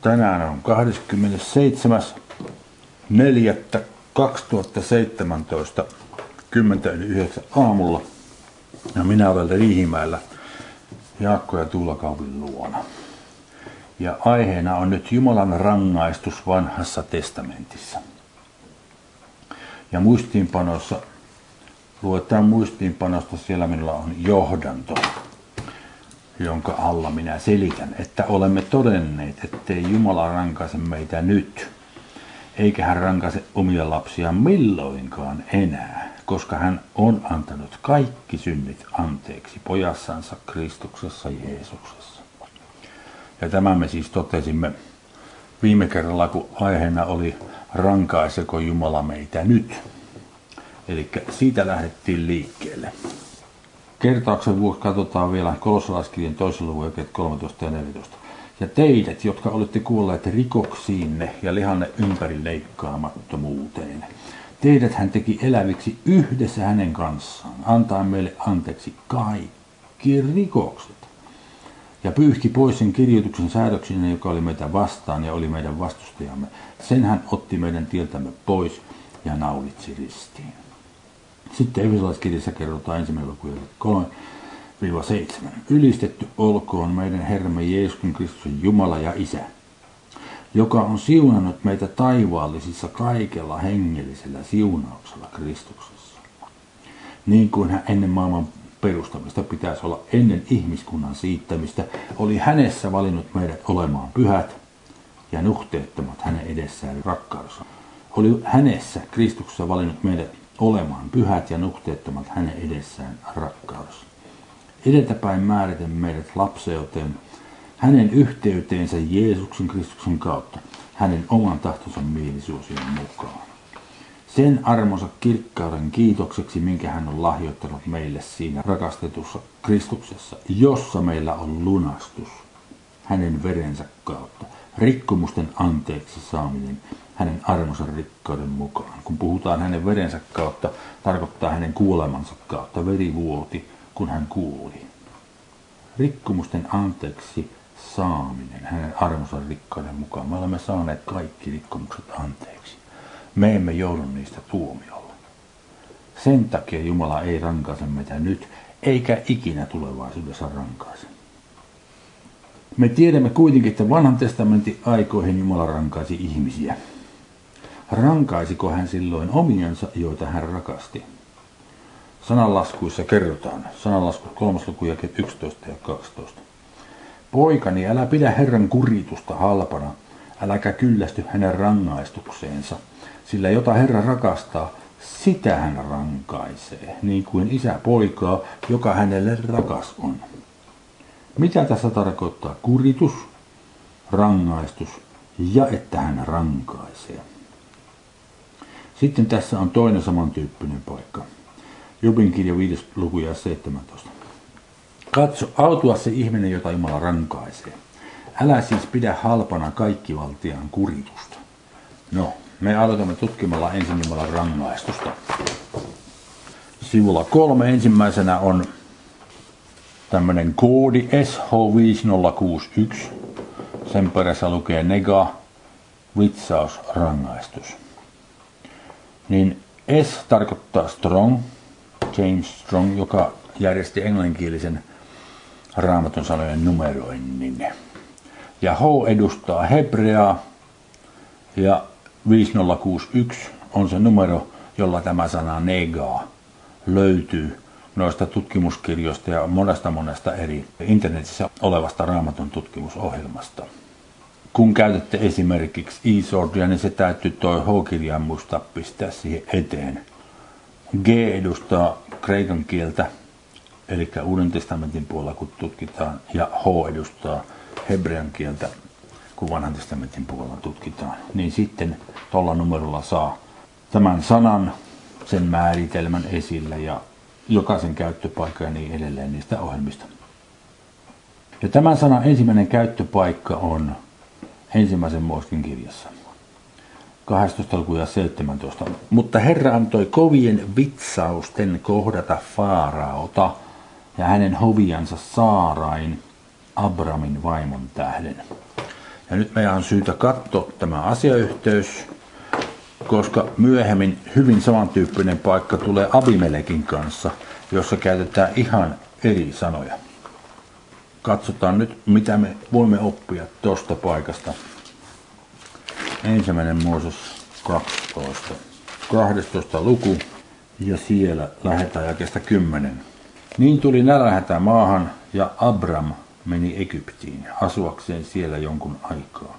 Tänään on 27.4.2017 10.9 aamulla ja minä olen Riihimäellä Jaakko ja Tuula Kaupin luona. Ja aiheena on nyt Jumalan rangaistus vanhassa testamentissa. Ja muistiinpanossa, luetaan muistiinpanosta, siellä minulla on johdanto jonka alla minä selitän, että olemme todenneet, ettei Jumala rankaise meitä nyt, eikä hän rankaise omia lapsia milloinkaan enää, koska hän on antanut kaikki synnit anteeksi pojassansa Kristuksessa Jeesuksessa. Ja tämä me siis totesimme viime kerralla, kun aiheena oli rankaiseko Jumala meitä nyt. Eli siitä lähdettiin liikkeelle. Kertauksen vuoksi katsotaan vielä kolossalaiskirjan toisen luvun jakeet 13 ja 14. Ja teidät, jotka olette kuolleet rikoksiinne ja lihanne ympäri leikkaamattomuuteen. Teidät hän teki eläviksi yhdessä hänen kanssaan, antaa meille anteeksi kaikki rikokset. Ja pyyhki pois sen kirjoituksen säädöksinä, joka oli meitä vastaan ja oli meidän vastustajamme. Sen hän otti meidän tieltämme pois ja naulitsi ristiin. Sitten Efesolaiskirjassa kerrotaan ensimmäinen luku 3-7. Ylistetty olkoon meidän Herramme Jeesuksen Kristuksen Jumala ja Isä, joka on siunannut meitä taivaallisissa kaikella hengellisellä siunauksella Kristuksessa. Niin kuin hän ennen maailman perustamista pitäisi olla ennen ihmiskunnan siittämistä, oli hänessä valinnut meidät olemaan pyhät ja nuhteettomat hänen edessään rakkaudessa. Oli hänessä Kristuksessa valinnut meidät olemaan pyhät ja nuhteettomat hänen edessään rakkaudessa. Edeltäpäin määriten meidät lapseuteen, hänen yhteyteensä Jeesuksen Kristuksen kautta, hänen oman tahtonsa mielisuosion mukaan. Sen armonsa kirkkauden kiitokseksi, minkä hän on lahjoittanut meille siinä rakastetussa Kristuksessa, jossa meillä on lunastus hänen verensä kautta, rikkomusten anteeksi saaminen hänen armonsa rikkauden mukaan. Kun puhutaan hänen verensä kautta, tarkoittaa hänen kuolemansa kautta. Veri vuoti, kun hän kuoli. Rikkomusten anteeksi saaminen hänen armonsa rikkauden mukaan. Me olemme saaneet kaikki rikkomukset anteeksi. Me emme joudu niistä tuomiolle. Sen takia Jumala ei rankaise meitä nyt, eikä ikinä tulevaisuudessa rankaise. Me tiedämme kuitenkin, että vanhan testamentin aikoihin Jumala rankaisi ihmisiä. Rankaisiko hän silloin omiensa, joita hän rakasti? Sananlaskuissa kerrotaan, sananlasku 3. luku 11 ja 12. Poikani, älä pidä Herran kuritusta halpana, äläkä kyllästy hänen rangaistukseensa, sillä jota Herra rakastaa, sitä hän rankaisee, niin kuin isä poikaa, joka hänelle rakas on. Mitä tässä tarkoittaa kuritus, rangaistus ja että hän rankaisee? Sitten tässä on toinen samantyyppinen paikka. Jobin kirja 5. luku ja 17. Katso, autua se ihminen, jota Jumala rankaisee. Älä siis pidä halpana kaikkivaltiaan kuritusta. No, me aloitamme tutkimalla ensin Jumalan rangaistusta. Sivulla kolme ensimmäisenä on tämmöinen koodi SH5061. Sen perässä lukee nega, vitsaus, rangaistus. Niin S tarkoittaa strong, James Strong, joka järjesti englanninkielisen raamatun sanojen numeroinnin. Ja H edustaa hebreaa ja 5061 on se numero, jolla tämä sana negaa löytyy noista tutkimuskirjoista ja monesta monesta eri internetissä olevasta raamatun tutkimusohjelmasta kun käytätte esimerkiksi e-sortia, niin se täytyy toi H-kirjaimusta pistää siihen eteen. G edustaa kreikan kieltä, eli Uuden testamentin puolella kun tutkitaan, ja H edustaa hebrean kieltä, kun vanhan testamentin puolella tutkitaan. Niin sitten tuolla numerolla saa tämän sanan, sen määritelmän esille ja jokaisen käyttöpaikka ja niin edelleen niistä ohjelmista. Ja tämän sanan ensimmäinen käyttöpaikka on ensimmäisen Mooskin kirjassa. 12. luku ja 17. Mutta Herra antoi kovien vitsausten kohdata Faaraota ja hänen hoviansa Saarain Abramin vaimon tähden. Ja nyt meidän on syytä katsoa tämä asiayhteys, koska myöhemmin hyvin samantyyppinen paikka tulee Abimelekin kanssa, jossa käytetään ihan eri sanoja. Katsotaan nyt, mitä me voimme oppia tuosta paikasta. Ensimmäinen Mooses 12. 12 luku ja siellä lähetään jakeesta 10. Niin tuli nälänhätä maahan ja Abram meni Egyptiin asuakseen siellä jonkun aikaa,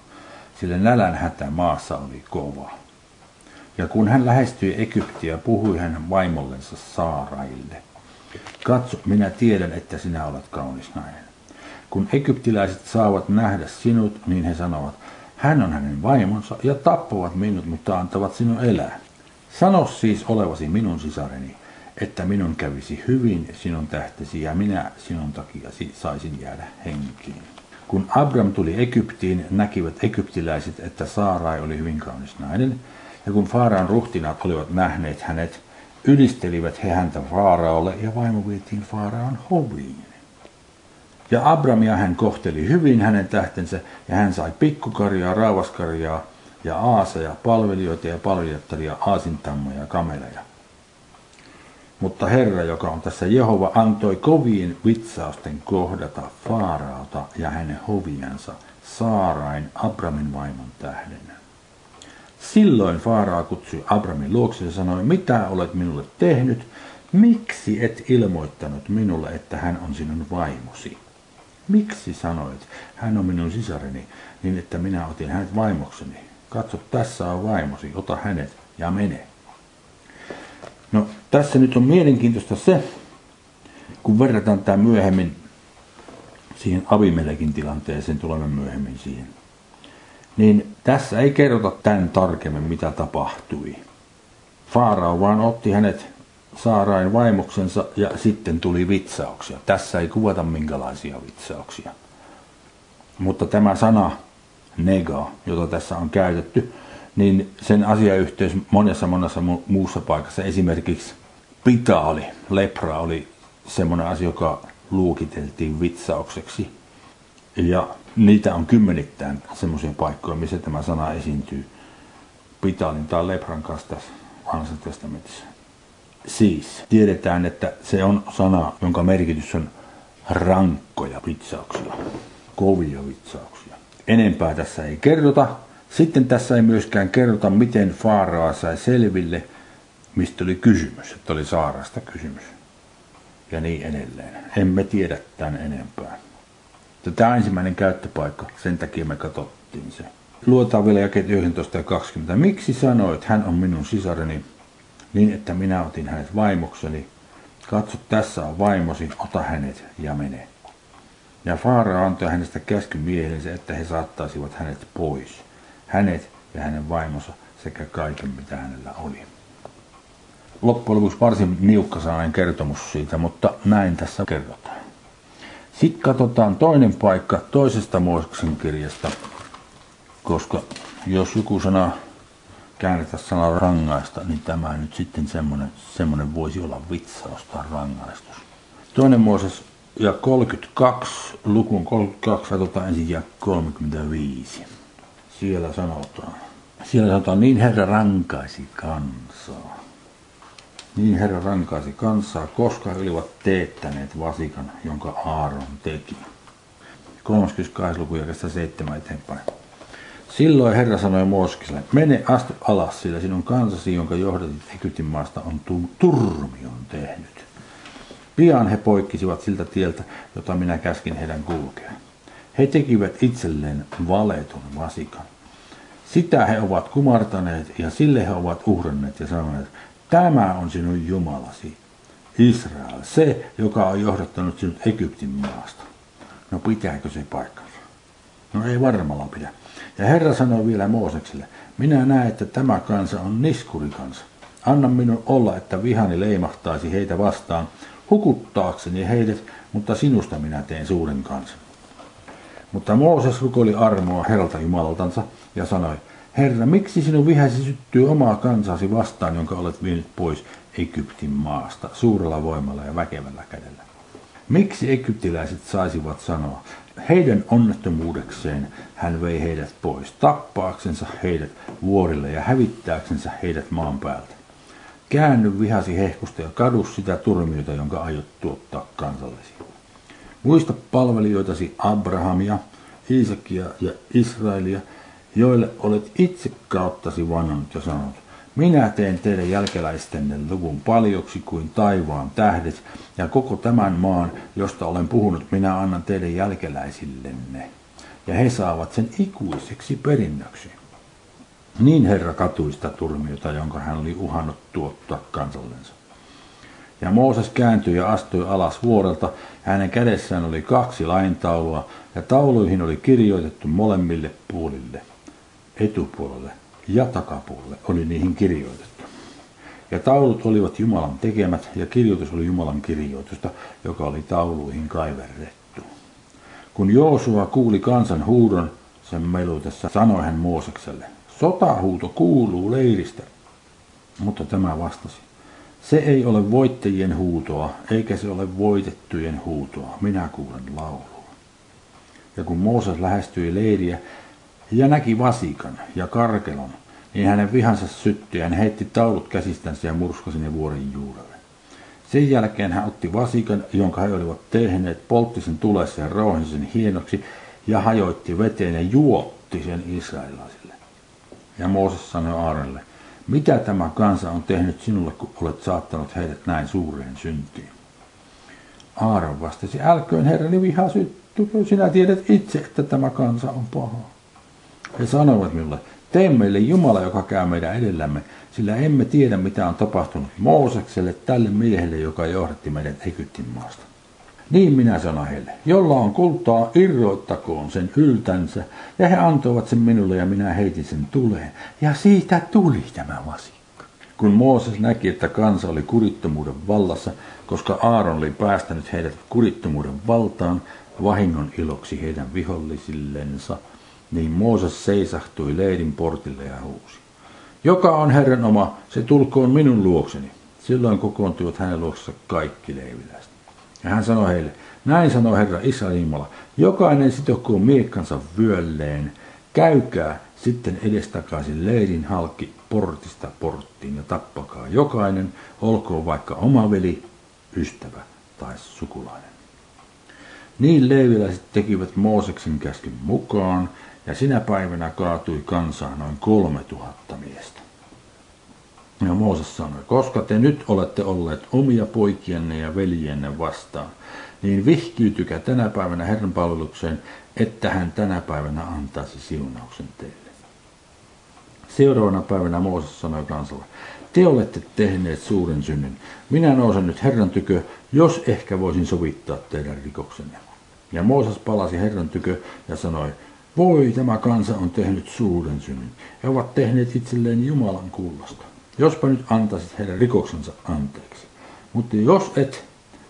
sillä nälänhätä maassa oli kova. Ja kun hän lähestyi Egyptiä, puhui hän vaimollensa Saaraille. Katso, minä tiedän, että sinä olet kaunis nainen. Kun egyptiläiset saavat nähdä sinut, niin he sanovat, hän on hänen vaimonsa ja tappavat minut, mutta antavat sinun elää. Sano siis olevasi minun sisareni, että minun kävisi hyvin sinun tähtesi ja minä sinun takiasi saisin jäädä henkiin. Kun Abram tuli Egyptiin, näkivät egyptiläiset, että Saarai oli hyvin kaunis nainen, ja kun Faaraan ruhtinaat olivat nähneet hänet, ylistelivät he häntä Faaraolle ja vaimo vietiin Faaraan hoviin. Ja Abramia hän kohteli hyvin hänen tähtensä, ja hän sai pikkukarjaa, raavaskarjaa ja aaseja, palvelijoita ja palvelijoittajia, aasintammoja ja kameleja. Mutta Herra, joka on tässä Jehova, antoi kovien vitsausten kohdata Faaraota ja hänen hoviansa Saarain Abramin vaimon tähden. Silloin Faaraa kutsui Abramin luokse ja sanoi, mitä olet minulle tehnyt, miksi et ilmoittanut minulle, että hän on sinun vaimosi? Miksi sanoit, hän on minun sisareni, niin että minä otin hänet vaimokseni? Katso, tässä on vaimosi, ota hänet ja mene. No tässä nyt on mielenkiintoista se, kun verrataan tämä myöhemmin siihen Avimelekin tilanteeseen, tulemme myöhemmin siihen. Niin tässä ei kerrota tämän tarkemmin, mitä tapahtui. Faarao vaan otti hänet Saarain vaimoksensa ja sitten tuli vitsauksia. Tässä ei kuvata minkälaisia vitsauksia. Mutta tämä sana nega, jota tässä on käytetty, niin sen asiayhteys monessa monessa muussa paikassa, esimerkiksi pitaali, lepra oli semmoinen asia, joka luokiteltiin vitsaukseksi. Ja niitä on kymmenittäin semmoisia paikkoja, missä tämä sana esiintyy pitaalin tai lepran kanssa tässä testamentissa. Siis tiedetään, että se on sana, jonka merkitys on rankkoja vitsauksia, kovia vitsauksia. Enempää tässä ei kerrota. Sitten tässä ei myöskään kerrota, miten Faaraa sai selville, mistä oli kysymys, että oli saarasta kysymys. Ja niin edelleen. Emme tiedä tämän enempää. Tämä on ensimmäinen käyttöpaikka, sen takia me katsottiin se. Luotaan vielä jakeet 19 ja 20. Miksi sanoit, hän on minun sisareni, niin että minä otin hänet vaimokseni. Katso, tässä on vaimosi, ota hänet ja mene. Ja Faara antoi hänestä käskyn miehillensä, että he saattaisivat hänet pois. Hänet ja hänen vaimonsa sekä kaiken, mitä hänellä oli. Loppujen lopuksi varsin niukkasanainen kertomus siitä, mutta näin tässä kerrotaan. Sitten katsotaan toinen paikka toisesta Mooseksen kirjasta, koska jos joku sana käännetä sana rangaista, niin tämä nyt sitten semmoinen, semmoinen voisi olla vitsaus tai rangaistus. Toinen Mooses ja 32, lukun 32, katsotaan ensin ja 35. Siellä sanotaan, siellä sanotaan, niin Herra rankaisi kansaa. Niin Herra rankaisi kansaa, koska he olivat teettäneet vasikan, jonka Aaron teki. 32. luku ja 7 eteenpäin. Silloin Herra sanoi Mooskiselle, mene astu alas, sillä sinun kansasi, jonka johdatit Egyptin maasta, on turmion tehnyt. Pian he poikkisivat siltä tieltä, jota minä käskin heidän kulkea. He tekivät itselleen valetun vasikan. Sitä he ovat kumartaneet ja sille he ovat uhranneet ja sanoneet, tämä on sinun Jumalasi, Israel, se, joka on johdattanut sinut Egyptin maasta. No pitääkö se paikkansa? No ei varmalla pidä. Ja Herra sanoi vielä Moosekselle, minä näen, että tämä kansa on niskurikansa. Anna minun olla, että vihani leimahtaisi heitä vastaan, hukuttaakseni heidät, mutta sinusta minä teen suuren kansan. Mutta Mooses rukoili armoa Herralta Jumalaltansa ja sanoi, Herra, miksi sinun vihäsi syttyy omaa kansasi vastaan, jonka olet vienyt pois Egyptin maasta suurella voimalla ja väkevällä kädellä? Miksi egyptiläiset saisivat sanoa, heidän onnettomuudekseen hän vei heidät pois, tappaaksensa heidät vuorille ja hävittääksensä heidät maan päältä. Käänny vihasi hehkusta ja kadu sitä turmiota, jonka aiot tuottaa kansallesi. Muista palvelijoitasi Abrahamia, Iisakia ja Israelia, joille olet itse kauttasi vannonut ja sanonut, minä teen teidän jälkeläistenne luvun paljoksi kuin taivaan tähdet, ja koko tämän maan, josta olen puhunut, minä annan teidän jälkeläisillenne, ja he saavat sen ikuiseksi perinnöksi. Niin Herra katuista turmiota, jonka hän oli uhannut tuottaa kansallensa. Ja Mooses kääntyi ja astui alas vuorelta, ja hänen kädessään oli kaksi laintaulua, ja tauluihin oli kirjoitettu molemmille puolille, etupuolelle ja takapuolelle oli niihin kirjoitettu. Ja taulut olivat Jumalan tekemät, ja kirjoitus oli Jumalan kirjoitusta, joka oli tauluihin kaiverrettu. Kun Joosua kuuli kansan huudon, sen melutessa sanoi hän Moosekselle, sotahuuto kuuluu leiristä. Mutta tämä vastasi, se ei ole voittajien huutoa, eikä se ole voitettujen huutoa. Minä kuulen laulua. Ja kun Mooses lähestyi leiriä ja näki vasikan ja karkelon, niin hänen vihansa syttyi ja hän heitti taulut käsistänsä ja murskasi ne vuoren juurelle. Sen jälkeen hän otti vasikan, jonka he olivat tehneet, poltti sen tulessa ja rauhensi sen hienoksi ja hajoitti veteen ja juotti sen israelaisille. Ja Mooses sanoi Aaronille, mitä tämä kansa on tehnyt sinulle, kun olet saattanut heidät näin suureen syntiin? Aaron vastasi, älköön herrani viha syttykö, sinä tiedät itse, että tämä kansa on paha. He sanoivat minulle, tee meille Jumala, joka käy meidän edellämme, sillä emme tiedä, mitä on tapahtunut Moosekselle, tälle miehelle, joka johdatti meidät Egyptin maasta. Niin minä sanoin heille, jolla on kultaa, irroittakoon sen yltänsä. Ja he antoivat sen minulle ja minä heitin sen tuleen. Ja siitä tuli tämä vasikka. Kun Mooses näki, että kansa oli kurittomuuden vallassa, koska Aaron oli päästänyt heidät kurittomuuden valtaan, vahingon iloksi heidän vihollisillensa, niin Mooses seisahtui leirin portille ja huusi. Joka on Herran oma, se tulkoon minun luokseni. Silloin kokoontuivat hänen luoksensa kaikki leiviläiset. Ja hän sanoi heille, näin sanoi Herra Israelin Jumala, jokainen sitokoon miekkansa vyölleen, käykää sitten edestakaisin leirin halki portista porttiin ja tappakaa jokainen, olkoon vaikka oma veli, ystävä tai sukulainen. Niin leiviläiset tekivät Mooseksen käskyn mukaan, ja sinä päivänä kaatui kansaa noin kolme tuhatta miestä. Ja Mooses sanoi, koska te nyt olette olleet omia poikienne ja veljienne vastaan, niin vihkyytykää tänä päivänä Herran palvelukseen, että hän tänä päivänä antaisi siunauksen teille. Seuraavana päivänä Mooses sanoi kansalle, te olette tehneet suuren synnin. Minä nousen nyt Herran tykö, jos ehkä voisin sovittaa teidän rikoksenne. Ja Mooses palasi Herran tykö ja sanoi, voi tämä kansa on tehnyt suuren synnin. He ovat tehneet itselleen Jumalan kullasta. Jospa nyt antaisit heidän rikoksensa anteeksi. Mutta jos et,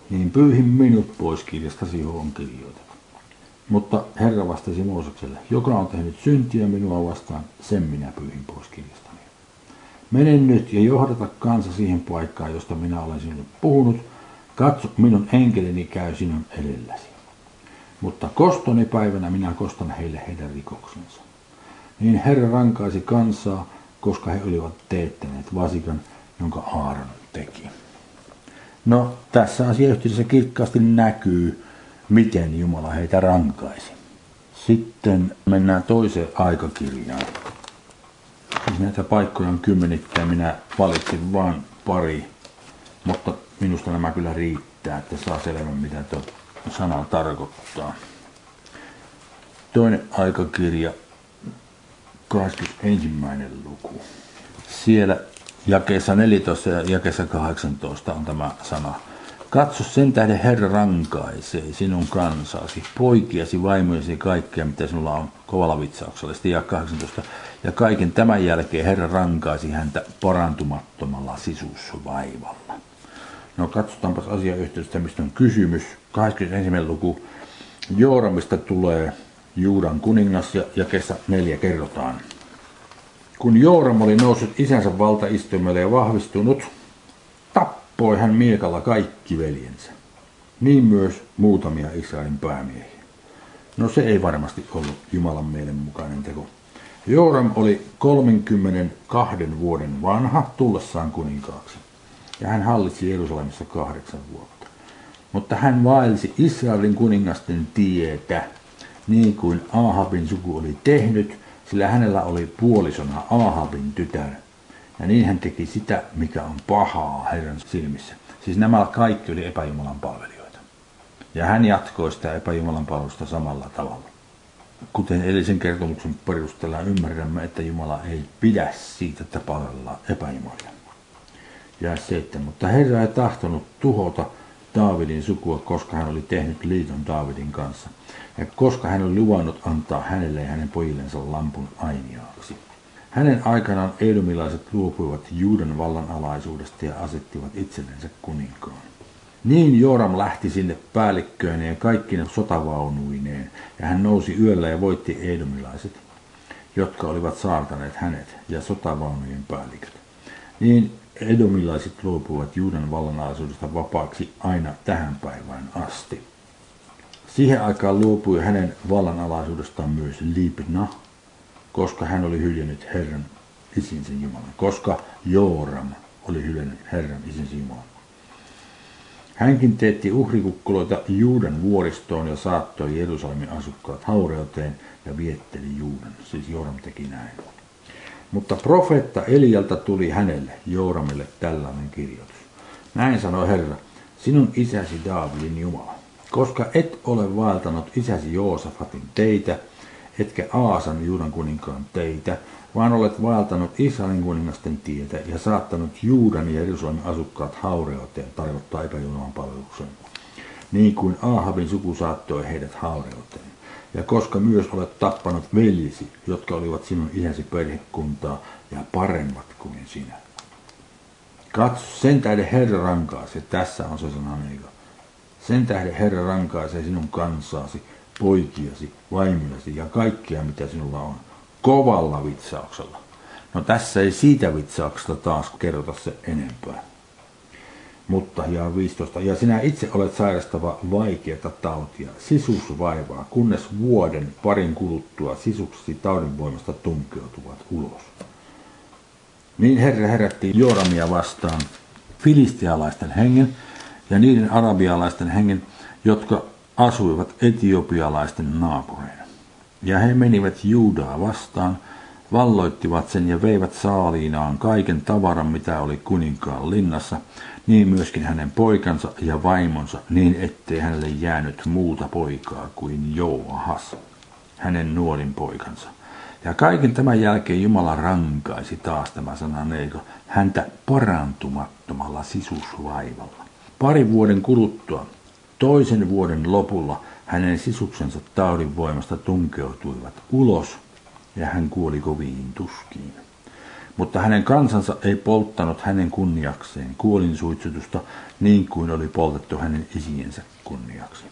niin pyyhin minut pois kirjastasi, johon on kirjoitettu. Mutta Herra vastasi Moosekselle, joka on tehnyt syntiä minua vastaan, sen minä pyyhin pois kirjastani. Mene nyt ja johdata kansa siihen paikkaan, josta minä olen sinulle puhunut. Katso, minun enkelini käy sinun edelläsi. Mutta kostoni päivänä minä kostan heille heidän rikoksensa. Niin Herra rankaisi kansaa, koska he olivat teettäneet vasikan, jonka Aaron teki. No, tässä asiayhteydessä kirkkaasti näkyy, miten Jumala heitä rankaisi. Sitten mennään toiseen aikakirjaan. Siis näitä paikkoja on kymmenittäin, minä valitsin vain pari, mutta minusta nämä kyllä riittää, että saa selvän mitä tuo sana tarkoittaa. Toinen aikakirja 21. luku. Siellä jakeessa 14 ja jakeessa 18 on tämä sana. Katso sen tähden Herra rankaisee sinun kansasi, poikiasi, vaimojasi kaikkea, mitä sinulla on kovalla vitsauksella. Sitten ja 18. Ja kaiken tämän jälkeen Herra rankaisi häntä parantumattomalla sisusvaivalla. No katsotaanpas asiayhteydestä, mistä on kysymys. 21. luku. Jooramista tulee Juudan kuningas ja jakessa neljä kerrotaan. Kun Jooram oli noussut isänsä valtaistuimelle ja vahvistunut, tappoi hän miekalla kaikki veljensä. niin myös muutamia Israelin päämiehiä. No se ei varmasti ollut Jumalan mielen mukainen teko. Joram oli 32 vuoden vanha tullessaan kuninkaaksi, ja hän hallitsi Jerusalemissa kahdeksan vuotta. Mutta hän vaelsi Israelin kuningasten tietä, niin kuin Ahabin suku oli tehnyt, sillä hänellä oli puolisona Ahabin tytär. Ja niin hän teki sitä, mikä on pahaa Herran silmissä. Siis nämä kaikki oli epäjumalan palvelijoita. Ja hän jatkoi sitä epäjumalan palvelusta samalla tavalla. Kuten edellisen kertomuksen perusteella ymmärrämme, että Jumala ei pidä siitä, että palvellaan epäjumalia. Ja että, mutta Herra ei tahtonut tuhota Daavidin sukua, koska hän oli tehnyt liiton Daavidin kanssa. Ja koska hän oli luvannut antaa hänelle ja hänen pojillensa lampun ainiaaksi. Hänen aikanaan edomilaiset luopuivat Juudan vallan alaisuudesta ja asettivat itsellensä kuninkaan. Niin Joram lähti sinne päällikköineen ja kaikkine sotavaunuineen, ja hän nousi yöllä ja voitti edomilaiset, jotka olivat saartaneet hänet ja sotavaunujen päälliköt. Niin edomilaiset luopuivat Juudan vallanalaisuudesta vapaaksi aina tähän päivään asti. Siihen aikaan luopui hänen vallanalaisuudestaan myös Libna, koska hän oli hyljännyt Herran isinsä Jumalan, koska Jooram oli hyljännyt Herran isinsä Jumalan. Hänkin teetti uhrikukkuloita Juudan vuoristoon ja saattoi Jerusalemin asukkaat haureuteen ja vietteli Juudan. Siis Jooram teki näin. Mutta profeetta Elialta tuli hänelle, Jooramille, tällainen kirjoitus. Näin sanoi Herra, sinun isäsi Daavidin Jumala, koska et ole vaeltanut isäsi Joosafatin teitä, etkä Aasan Juudan kuninkaan teitä, vaan olet vaeltanut Israelin kuningasten tietä ja saattanut Juudan ja Jerusalemin asukkaat haureuteen, tarkoittaa epäjumalan palveluksen, niin kuin Ahabin suku saattoi heidät haureuteen. Ja koska myös olet tappanut veljesi, jotka olivat sinun isäsi perhekuntaa ja paremmat kuin sinä. Katso, sen tähden Herra rankaasi, tässä on se sana eikö? Sen tähden Herra rankaisee sinun kansaasi, poikiasi, vaimiasi ja kaikkea mitä sinulla on kovalla vitsauksella. No tässä ei siitä vitsauksesta taas kerrota se enempää. Mutta ja 15. Ja sinä itse olet sairastava vaikeata tautia, sisusvaivaa, kunnes vuoden parin kuluttua sisuksesi taudin voimasta tunkeutuvat ulos. Niin Herra herätti Joramia vastaan filistialaisten hengen ja niiden arabialaisten hengen, jotka asuivat etiopialaisten naapureina. Ja he menivät Juudaa vastaan, valloittivat sen ja veivät saaliinaan kaiken tavaran, mitä oli kuninkaan linnassa, niin myöskin hänen poikansa ja vaimonsa, niin ettei hänelle jäänyt muuta poikaa kuin Joahas, hänen nuorin poikansa. Ja kaiken tämän jälkeen Jumala rankaisi taas tämä sana neiko, häntä parantumattomalla sisusvaivalla. Pari vuoden kuluttua, toisen vuoden lopulla, hänen sisuksensa taudin voimasta tunkeutuivat ulos ja hän kuoli koviin tuskiin. Mutta hänen kansansa ei polttanut hänen kunniakseen kuolinsuitsutusta niin kuin oli poltettu hänen isiensä kunniaksi.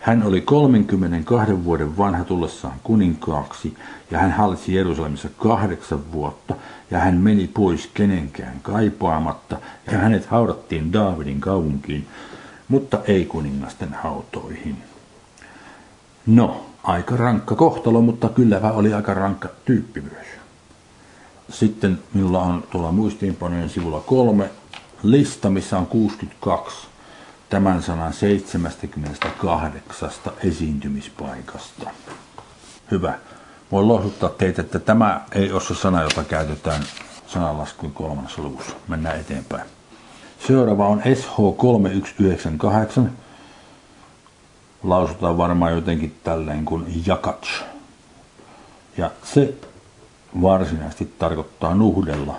Hän oli 32 vuoden vanha tullessaan kuninkaaksi ja hän hallitsi Jerusalemissa kahdeksan vuotta ja hän meni pois kenenkään kaipaamatta ja hänet haudattiin Daavidin kaupunkiin, mutta ei kuningasten hautoihin. No, aika rankka kohtalo, mutta kylläpä oli aika rankka tyyppi myös. Sitten minulla on tuolla muistiinpanojen sivulla kolme lista, missä on 62 tämän sanan 78 esiintymispaikasta. Hyvä. Voin lohjuttaa teitä, että tämä ei ole se sana, jota käytetään sananlaskuin kolmannessa luvussa. Mennään eteenpäin. Seuraava on SH 3198 lausutaan varmaan jotenkin tälleen kuin jakats. Ja se varsinaisesti tarkoittaa nuhdella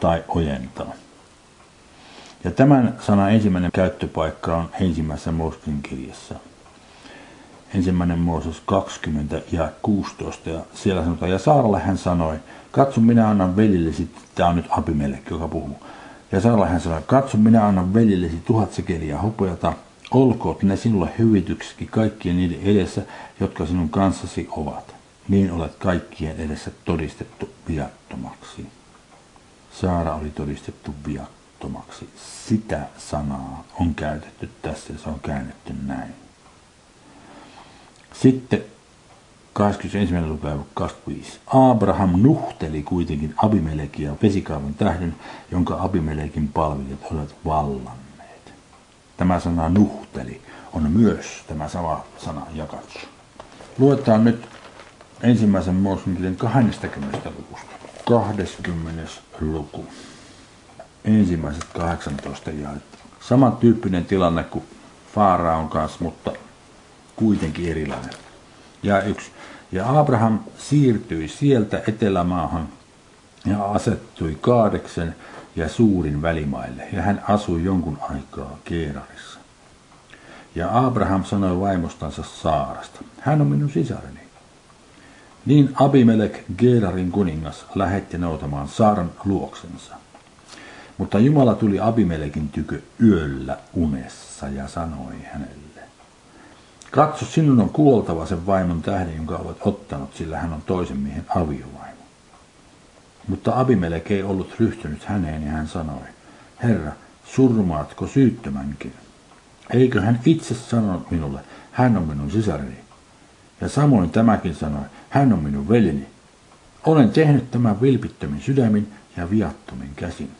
tai ojentaa. Ja tämän sanan ensimmäinen käyttöpaikka on ensimmäisessä Mooskin kirjassa. Ensimmäinen Mooses 20 ja 16 ja siellä sanotaan, ja Saaralle hän sanoi, katso minä annan velillesi, tämä on nyt Abimelekki, joka puhuu. Ja Saaralle hän sanoi, katso minä annan velillesi tuhat sekeliä hopeata, Olkoot ne sinulle hyvitykseksi kaikkien niiden edessä, jotka sinun kanssasi ovat. Niin olet kaikkien edessä todistettu viattomaksi. Saara oli todistettu viattomaksi. Sitä sanaa on käytetty tässä ja se on käännetty näin. Sitten 21. luku 25. Abraham nuhteli kuitenkin Abimelekia vesikaavun tähden, jonka Abimelekin palvelijat olivat vallanneet. Tämä sana nuhteli on myös tämä sama sana jakatsu. Luetaan nyt ensimmäisen Mooseksen 20. lukusta. 20. luku. Ensimmäiset 18 jaetta. Samantyyppinen tilanne kuin Faaraon kanssa, mutta kuitenkin erilainen. Ja yksi. Ja Abraham siirtyi sieltä etelämaahan ja asettui kaadeksen ja suurin välimaille, ja hän asui jonkun aikaa Keerarissa. Ja Abraham sanoi vaimostansa Saarasta, hän on minun sisareni. Niin Abimelek, Geerarin kuningas, lähetti noutamaan Saaran luoksensa. Mutta Jumala tuli Abimelekin tykö yöllä unessa ja sanoi hänelle, Katso, sinun on kuoltava sen vaimon tähden, jonka olet ottanut, sillä hän on toisen miehen aviovaimo. Mutta Abimelek ei ollut ryhtynyt häneen ja hän sanoi, Herra, surmaatko syyttömänkin? Eikö hän itse sanonut minulle, hän on minun sisareni? Ja samoin tämäkin sanoi, hän on minun veljeni. Olen tehnyt tämän vilpittömin sydämin ja viattomin käsin.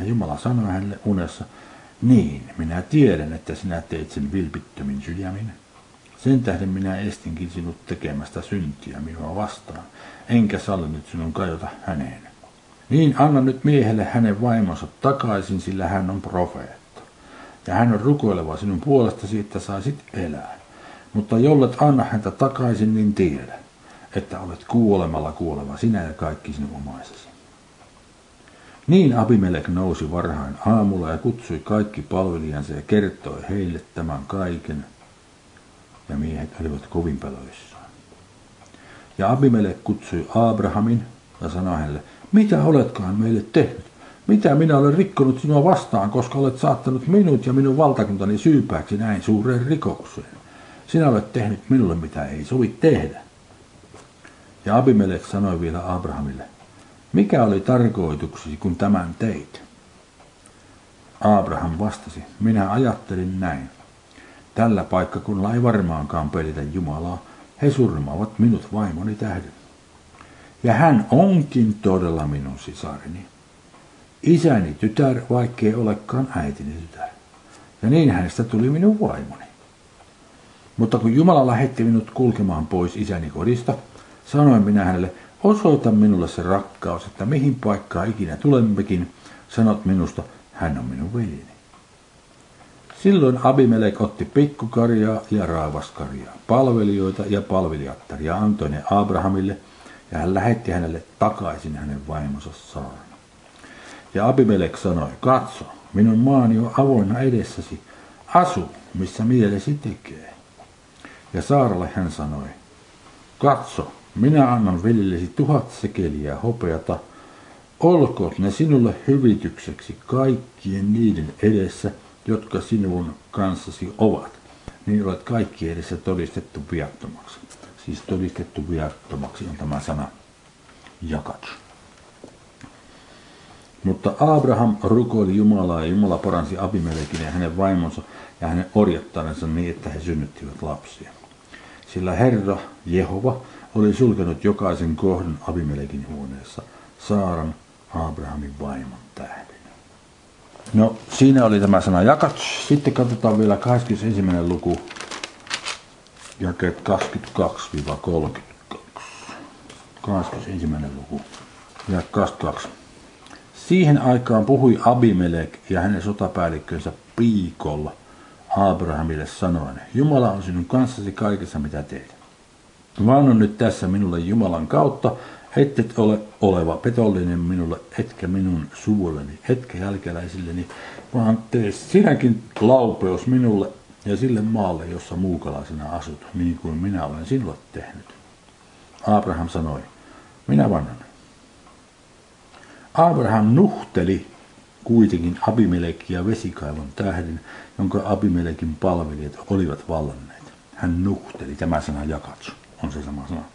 Ja Jumala sanoi hänelle unessa, niin, minä tiedän, että sinä teit sen vilpittömin sydämin. Sen tähden minä estinkin sinut tekemästä syntiä minua vastaan, enkä sallinut sinun kajota häneen. Niin anna nyt miehelle hänen vaimonsa takaisin, sillä hän on profeetta. Ja hän on rukoileva sinun puolestasi, että saisit elää. Mutta jollet anna häntä takaisin, niin tiedä, että olet kuolemalla kuoleva sinä ja kaikki sinun omaisesi. Niin Abimelek nousi varhain aamulla ja kutsui kaikki palvelijansa ja kertoi heille tämän kaiken. Ja miehet olivat kovin peloissaan. Ja Abimelek kutsui Abrahamin ja sanoi hänelle, mitä oletkaan meille tehnyt? Mitä minä olen rikkonut sinua vastaan, koska olet saattanut minut ja minun valtakuntani syypääksi näin suureen rikokseen? Sinä olet tehnyt minulle mitä ei sovi tehdä. Ja Abimelek sanoi vielä Abrahamille, mikä oli tarkoituksesi, kun tämän teit? Abraham vastasi, minä ajattelin näin. Tällä paikkakunnalla ei varmaankaan pelitä Jumalaa, he surmaavat minut vaimoni tähden. Ja hän onkin todella minun sisareni. Isäni tytär, vaikkei olekaan äitini tytär. Ja niin hänestä tuli minun vaimoni. Mutta kun Jumala lähetti minut kulkemaan pois isäni kodista, sanoin minä hänelle, Osoita minulle se rakkaus, että mihin paikkaan ikinä tulemmekin, sanot minusta, hän on minun veljeni. Silloin Abimelek otti pikkukarjaa ja raavaskarjaa, palvelijoita ja palvelijattaria antoi ne Abrahamille, ja hän lähetti hänelle takaisin hänen vaimonsa Saaran. Ja Abimelek sanoi, katso, minun maani on avoinna edessäsi, asu, missä mielesi tekee. Ja Saaralle hän sanoi, katso, minä annan veljellesi tuhat sekeliä hopeata, olkoot ne sinulle hyvitykseksi kaikkien niiden edessä, jotka sinun kanssasi ovat. Niin olet kaikki edessä todistettu viattomaksi. Siis todistettu viattomaksi on tämä sana jakat. Mutta Abraham rukoili Jumalaa ja Jumala paransi Abimelekin ja hänen vaimonsa ja hänen orjattarensa niin, että he synnyttivät lapsia. Sillä Herra, Jehova, oli sulkenut jokaisen kohdan Abimelekin huoneessa Saaran Abrahamin vaimon tähden. No, siinä oli tämä sana jakat. Sitten katsotaan vielä 21. luku, jakeet 22-32. 21. luku, ja 22. Siihen aikaan puhui Abimelek ja hänen sotapäällikkönsä Piikolla Abrahamille sanoen, Jumala on sinun kanssasi kaikessa mitä teet. Vannon nyt tässä minulle Jumalan kautta, ettet ole oleva petollinen minulle, etkä minun suvulleni, etkä jälkeläisilleni, vaan tee sinäkin laupeus minulle ja sille maalle, jossa muukalaisena asut, niin kuin minä olen sinulle tehnyt. Abraham sanoi, minä vannon. Abraham nuhteli kuitenkin Abimelekia vesikaivon tähden, jonka Abimelekin palvelijat olivat vallanneet. Hän nuhteli, tämä sana jakatsu on se sama sana.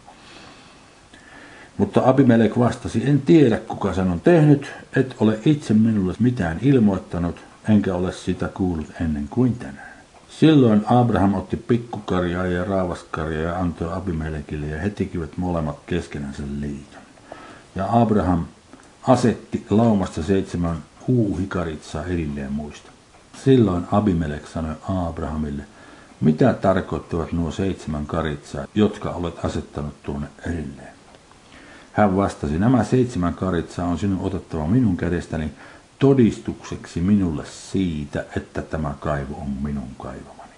Mutta Abimelek vastasi, en tiedä kuka sen on tehnyt, et ole itse minulle mitään ilmoittanut, enkä ole sitä kuullut ennen kuin tänään. Silloin Abraham otti pikkukarjaa ja raavaskarjaa ja antoi Abimelekille ja he tekivät molemmat keskenänsä liiton. Ja Abraham asetti laumasta seitsemän huuhikaritsaa erilleen muista. Silloin Abimelek sanoi Abrahamille, mitä tarkoittavat nuo seitsemän karitsaa, jotka olet asettanut tuonne erilleen? Hän vastasi, nämä seitsemän karitsaa on sinun otettava minun kädestäni todistukseksi minulle siitä, että tämä kaivo on minun kaivamani.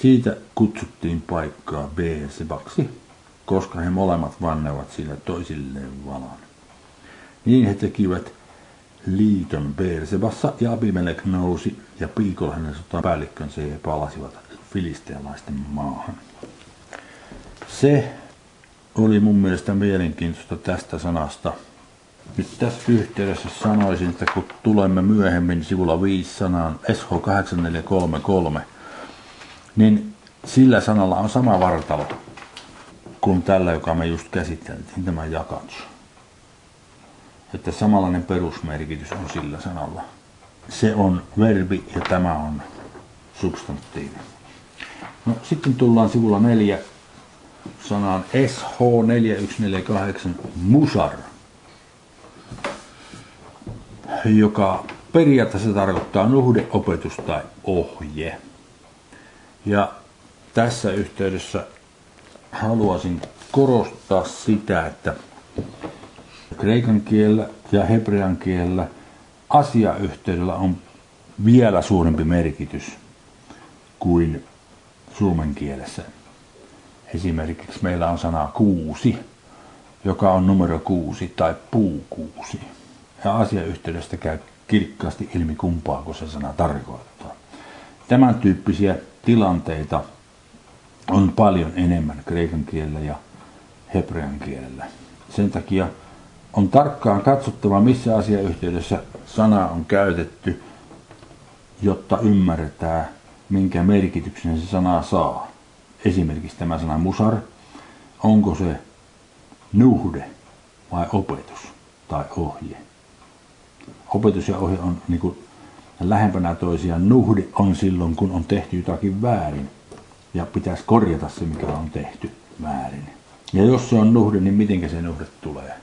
Siitä kutsuttiin paikkaa Beersebaksi, koska he molemmat vannevat sillä toisilleen valan. Niin he tekivät liiton Beersebassa ja Abimelek nousi ja Piikol hänen sotapäällikkönsä ja palasivat filistealaisten maahan. Se oli mun mielestä mielenkiintoista tästä sanasta. Nyt tässä yhteydessä sanoisin, että kun tulemme myöhemmin sivulla 5 sanaan SH8433, niin sillä sanalla on sama vartalo kuin tällä, joka me just käsiteltiin, tämä jakans. Että samanlainen perusmerkitys on sillä sanalla. Se on verbi ja tämä on substantiivi. No, sitten tullaan sivulla 4 sanaan SH4148 musar, joka periaatteessa tarkoittaa nuhde, opetus tai ohje. Ja tässä yhteydessä haluaisin korostaa sitä, että kreikan kielellä ja hebrean kielellä asiayhteydellä on vielä suurempi merkitys kuin suomen kielessä. Esimerkiksi meillä on sana kuusi, joka on numero kuusi tai puukuusi. Ja asiayhteydestä käy kirkkaasti ilmi kumpaako se sana tarkoittaa. Tämän tyyppisiä tilanteita on paljon enemmän kreikan kielellä ja hebrean kielellä. Sen takia on tarkkaan katsottava, missä asiayhteydessä sana on käytetty, jotta ymmärretään, minkä merkityksen se sana saa esimerkiksi tämä sana musar, onko se nuhde vai opetus tai ohje. Opetus ja ohje on niin kuin lähempänä toisiaan. Nuhde on silloin, kun on tehty jotakin väärin ja pitäisi korjata se, mikä on tehty väärin. Ja jos se on nuhde, niin miten se nuhde tulee?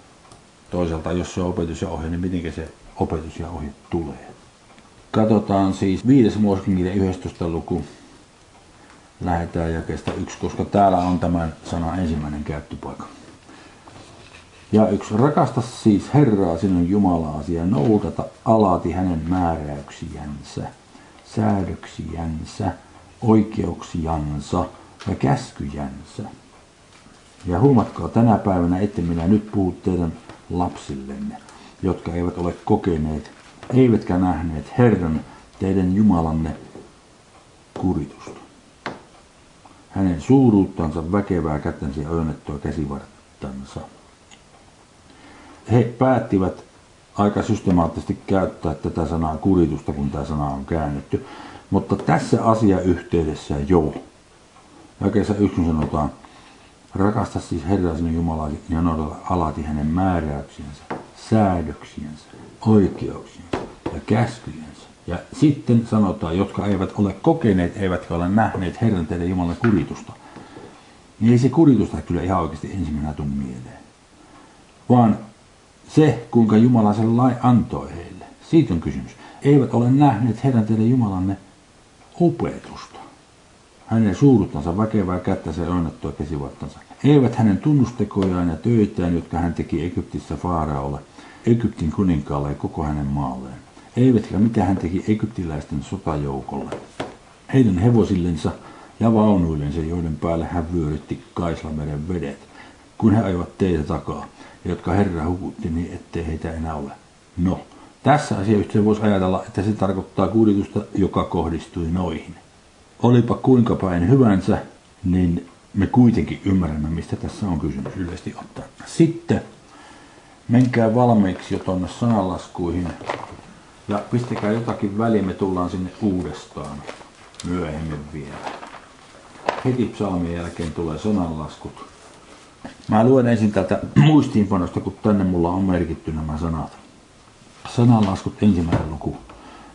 Toisaalta, jos se on opetus ja ohje, niin miten se opetus ja ohje tulee? Katsotaan siis viides Mooseksen 11. luku lähdetään jakeesta yksi, koska täällä on tämän sanan ensimmäinen käyttöpaikka. Ja yksi, rakasta siis Herraa sinun Jumalaasi ja noudata alati hänen määräyksiänsä, säädöksiänsä, oikeuksiansa ja käskyjänsä. Ja huomatkaa tänä päivänä, että minä nyt puhu teidän lapsillenne, jotka eivät ole kokeneet, eivätkä nähneet Herran teidän Jumalanne kuritusta hänen suuruuttansa, väkevää kätensä ja onnettua käsivarttansa. He päättivät aika systemaattisesti käyttää tätä sanaa kuritusta, kun tämä sana on käännetty. Mutta tässä asiayhteydessä jo, jakeessa yksin sanotaan, rakasta siis Herra Jumalasi ja noudata alati hänen määräyksiensä, säädöksiensä, oikeuksiensa ja käskyjensä ja sitten sanotaan, jotka eivät ole kokeneet, eivätkä ole nähneet Herran teidän Jumalan kuritusta. Niin ei se kuritusta kyllä ihan oikeasti ensimmäisenä tule mieleen. Vaan se, kuinka Jumala sen lain antoi heille. Siitä on kysymys. Eivät ole nähneet Herran teidän Jumalanne opetusta. Hänen suuruttansa väkevää kättä ja onnettua käsivarttansa. Eivät hänen tunnustekojaan ja töitään, jotka hän teki Egyptissä Faaraolle, Egyptin kuninkaalle ja koko hänen maalleen eivätkä mitä hän teki egyptiläisten sotajoukolle. Heidän hevosillensa ja vaunuillensa, joiden päälle hän vyörytti Kaislameren vedet, kun he ajoivat teitä takaa, jotka Herra hukutti niin, ettei heitä enää ole. No, tässä asiayhteydessä voisi ajatella, että se tarkoittaa kuritusta, joka kohdistui noihin. Olipa kuinka päin hyvänsä, niin me kuitenkin ymmärrämme, mistä tässä on kysymys yleisesti ottaen. Sitten menkää valmiiksi jo tuonne sananlaskuihin ja pistäkää jotakin väliä, me tullaan sinne uudestaan myöhemmin vielä. Heti psalmien jälkeen tulee sananlaskut. Mä luen ensin täältä muistiinpanosta, kun tänne mulla on merkitty nämä sanat. Sananlaskut ensimmäinen luku.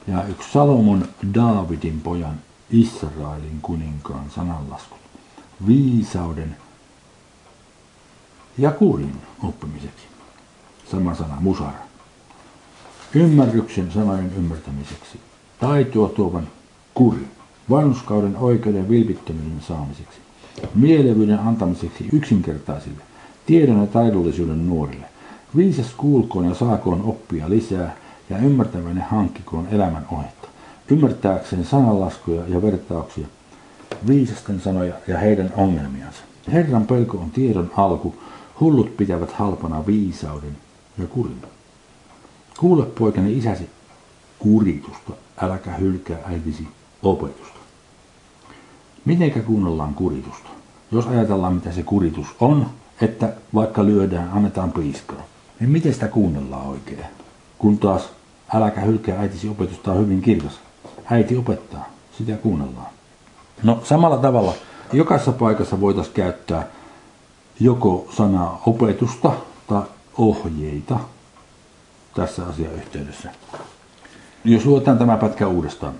Ja yksi Salomon Daavidin pojan Israelin kuninkaan sananlaskut. Viisauden ja kurin oppimiseksi. Sama sana, musara. Ymmärryksen sanojen ymmärtämiseksi. Taitoa tuovan kuri. Vanhuskauden oikeuden vilpittömyyden saamiseksi. Mielevyyden antamiseksi yksinkertaisille. Tiedon ja taidollisuuden nuorille. Viisas kuulkoon ja saakoon oppia lisää ja ymmärtäväinen hankkikoon elämän ohetta. Ymmärtääkseen sananlaskuja ja vertauksia, viisasten sanoja ja heidän ongelmiansa. Herran pelko on tiedon alku, hullut pitävät halpana viisauden ja kurin. Kuule poikani isäsi kuritusta, äläkä hylkää äitisi opetusta. Mitenkä kuunnellaan kuritusta? Jos ajatellaan, mitä se kuritus on, että vaikka lyödään, annetaan piiskaa, niin miten sitä kuunnellaan oikein? Kun taas äläkä hylkää äitisi opetusta on hyvin kirkas. Äiti opettaa, sitä kuunnellaan. No samalla tavalla jokaisessa paikassa voitaisiin käyttää joko sanaa opetusta tai ohjeita tässä asiayhteydessä. Jos luetaan tämä pätkä uudestaan.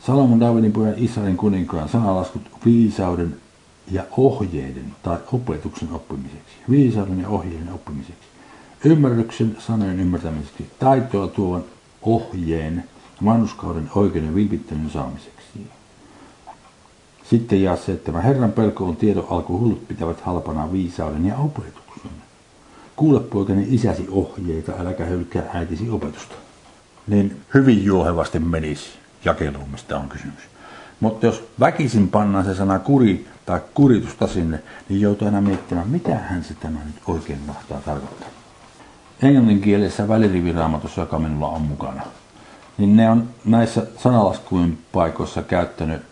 Salomon Davidin pojan Israelin kuninkaan sanalaskut viisauden ja ohjeiden tai opetuksen oppimiseksi. Viisauden ja ohjeiden oppimiseksi. Ymmärryksen sanojen ymmärtämiseksi. Taitoa tuovan ohjeen vanhuskauden oikeuden vilpittelyn saamiseksi. Sitten jää se, että Herran pelko on tiedon alku, hullut pitävät halpana viisauden ja opetuksen. Kuule poikani isäsi ohjeita, äläkä hylkää äitisi opetusta. Niin hyvin juohevasti menisi jakeluun, mistä on kysymys. Mutta jos väkisin pannaan se sana kuri tai kuritusta sinne, niin joutuu aina miettimään, mitä hän se tämä nyt oikein mahtaa tarkoittaa. Englannin kielessä väliriviraamatussa, joka minulla on mukana, niin ne on näissä sanalaskujen paikoissa käyttänyt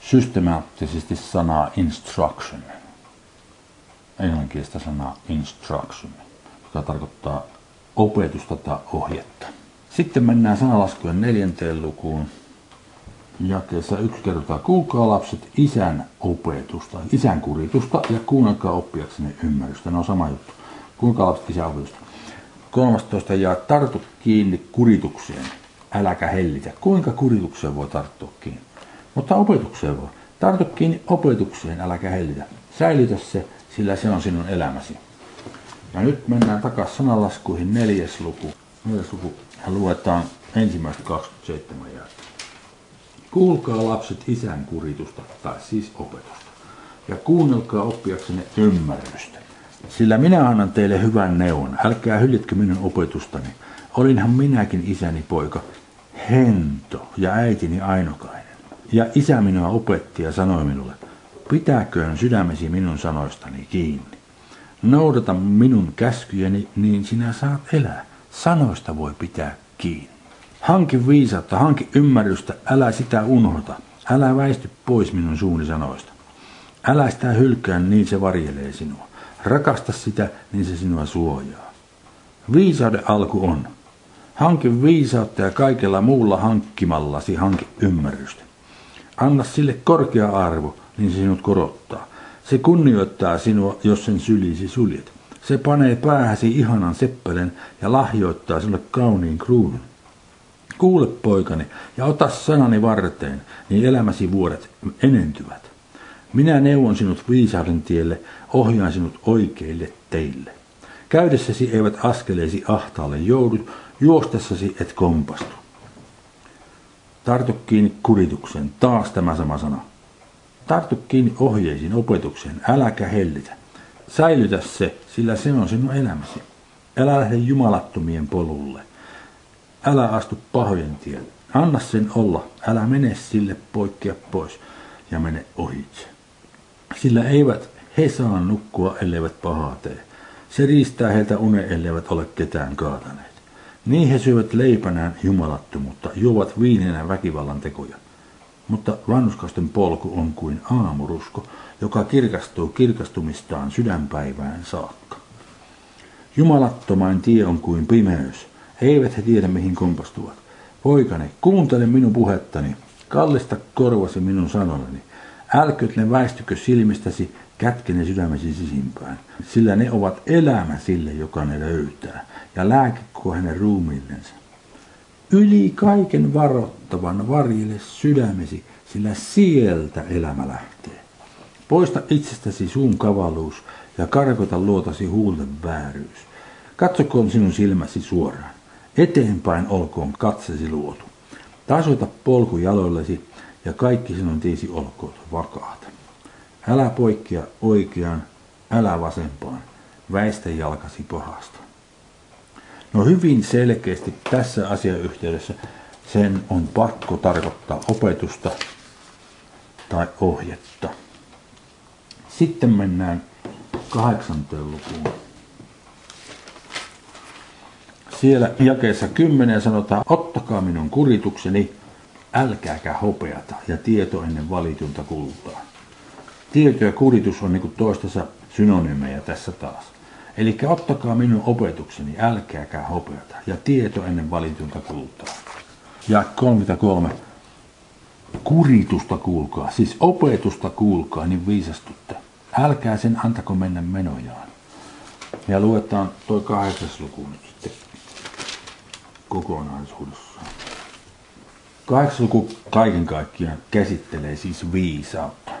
systemaattisesti sanaa instruction. Englanninkielistä sanaa instruction, joka tarkoittaa opetusta tai ohjetta. Sitten mennään sanalaskujen neljänteen lukuun. Jakeessa yksi kertaa, kuulkaa lapset isän opetusta, isän kuritusta ja kuunnelkaa oppiakseni ymmärrystä. Ne on sama juttu. Kuulkaa lapset isän opetusta. 13 ja tartu kiinni kuritukseen, äläkä hellitä. Kuinka kuritukseen voi tarttua kiinni? Mutta opetukseen voi. Tartu kiinni opetukseen, äläkä hellitä. Säilytä se, sillä se on sinun elämäsi. Ja nyt mennään takaisin sanalaskuihin neljäs luku. Neljäs luku luetaan ensimmäistä 27 jälkeen. Kuulkaa lapset isän kuritusta, tai siis opetusta, ja kuunnelkaa oppiaksenne ymmärrystä. Sillä minä annan teille hyvän neuvon, älkää hyljitkö minun opetustani. Olinhan minäkin isäni poika, hento ja äitini ainokainen. Ja isä minua opetti ja sanoi minulle, pitäköön sydämesi minun sanoistani kiinni. Noudata minun käskyjeni, niin sinä saat elää. Sanoista voi pitää kiinni. Hanki viisautta, hanki ymmärrystä, älä sitä unohda. Älä väisty pois minun suuni sanoista. Älä sitä hylkää, niin se varjelee sinua. Rakasta sitä, niin se sinua suojaa. Viisauden alku on. Hanki viisautta ja kaikella muulla hankkimallasi hanki ymmärrystä. Anna sille korkea arvo, niin se sinut korottaa. Se kunnioittaa sinua, jos sen sylisi suljet. Se panee päähäsi ihanan seppelen ja lahjoittaa sinulle kauniin kruunun. Kuule poikani ja ota sanani varteen, niin elämäsi vuodet enentyvät. Minä neuvon sinut viisauden tielle, ohjaan sinut oikeille teille. Käydessäsi eivät askeleesi ahtaalle joudut, juostessasi et kompastu. Tartu kiinni kuritukseen, taas tämä sama sana. Tartu kiinni ohjeisiin, opetukseen, äläkä hellitä. Säilytä se, sillä se on sinun elämäsi. Älä lähde jumalattomien polulle. Älä astu pahojen tielle. Anna sen olla, älä mene sille poikkea pois ja mene ohitse. Sillä eivät he saa nukkua, elleivät pahaa tee. Se riistää heiltä une, elleivät ole ketään kaataneet. Niin he syövät leipänään jumalattomuutta, juovat viinenä väkivallan tekoja. Mutta vanhuskasten polku on kuin aamurusko, joka kirkastuu kirkastumistaan sydänpäivään saakka. Jumalattomain tie on kuin pimeys. Eivät he tiedä, mihin kompastuvat. Poikani, kuuntele minun puhettani. Kallista korvasi minun sanonani. Älköt ne väistykö silmistäsi, kätke ne sydämesi sisimpään, sillä ne ovat elämä sille, joka ne löytää, ja lääkekko hänen ruumiillensa. Yli kaiken varottavan varjele sydämesi, sillä sieltä elämä lähtee. Poista itsestäsi suun kavaluus ja karkota luotasi huulten vääryys. Katsokoon sinun silmäsi suoraan. Eteenpäin olkoon katsesi luotu. Tasoita polku jaloillesi ja kaikki sinun tiisi olkoon vakaata. Älä poikkea oikeaan, älä vasempaan. Väistä jalkasi pahasta. No hyvin selkeästi tässä asiayhteydessä sen on pakko tarkoittaa opetusta tai ohjetta. Sitten mennään kahdeksanteen lukuun. Siellä jakeessa 10 sanotaan, ottakaa minun kuritukseni, älkääkä hopeata ja tieto ennen valitunta kultaa. Tieto ja kuritus on niin toistensa synonymejä tässä taas. Eli ottakaa minun opetukseni, älkääkä hopeata ja tieto ennen valitunta kultaa. Ja 33. Kuritusta kuulkaa, siis opetusta kuulkaa, niin viisastutte. Älkää sen antako mennä menojaan. Ja luetaan tuo kahdeksas luku nyt sitten kokonaisuudessaan. Kahdeksas luku kaiken kaikkiaan käsittelee siis viisautta.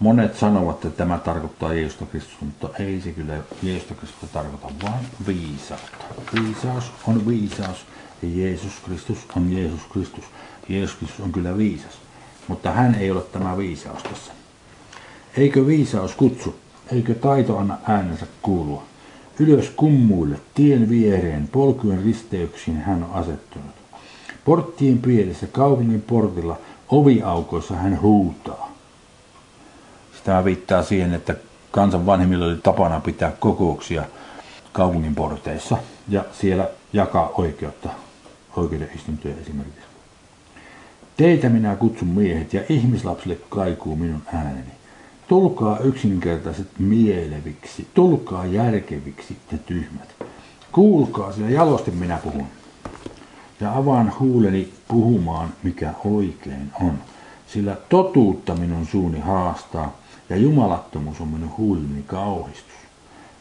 Monet sanovat, että tämä tarkoittaa Jeesusta Kristusta, mutta ei se kyllä Jeesusta Kristusta tarkoita, vaan viisautta. Viisaus on viisaus ja Jeesus Kristus on Jeesus Kristus. Jeesus Kristus on kyllä viisas, mutta hän ei ole tämä viisaus tässä. Eikö viisaus kutsu? Eikö taito anna äänensä kuulua? Ylös kummuille, tien viereen, polkujen risteyksiin hän on asettunut. Porttien pielessä, kaupungin portilla, oviaukoissa hän huutaa. Sitä viittaa siihen, että kansan vanhemmilla oli tapana pitää kokouksia kaupungin porteissa ja siellä jakaa oikeutta, oikeuden istuntoja esimerkiksi. Teitä minä kutsun miehet ja ihmislapsille kaikuu minun ääneni. Tulkaa yksinkertaiset mieleviksi, tulkaa järkeviksi te tyhmät. Kuulkaa, sillä jalosti minä puhun. Ja avaan huuleni puhumaan, mikä oikein on. Sillä totuutta minun suuni haastaa, ja jumalattomuus on minun huulini kauhistus.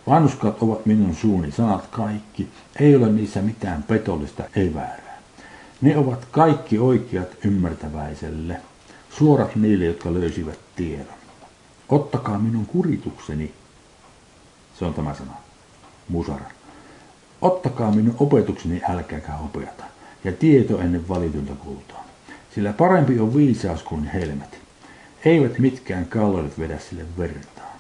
Vanhuskat ovat minun suuni sanat kaikki, ei ole niissä mitään petollista, ei väärää. Ne ovat kaikki oikeat ymmärtäväiselle, suorat niille, jotka löysivät tiedon. Ottakaa minun kuritukseni, se on tämä sana, musara. Ottakaa minun opetukseni, älkääkä opeata, ja tieto ennen valitunta kultaa. Sillä parempi on viisaus kuin helmet. Eivät mitkään kallorit vedä sille vertaan.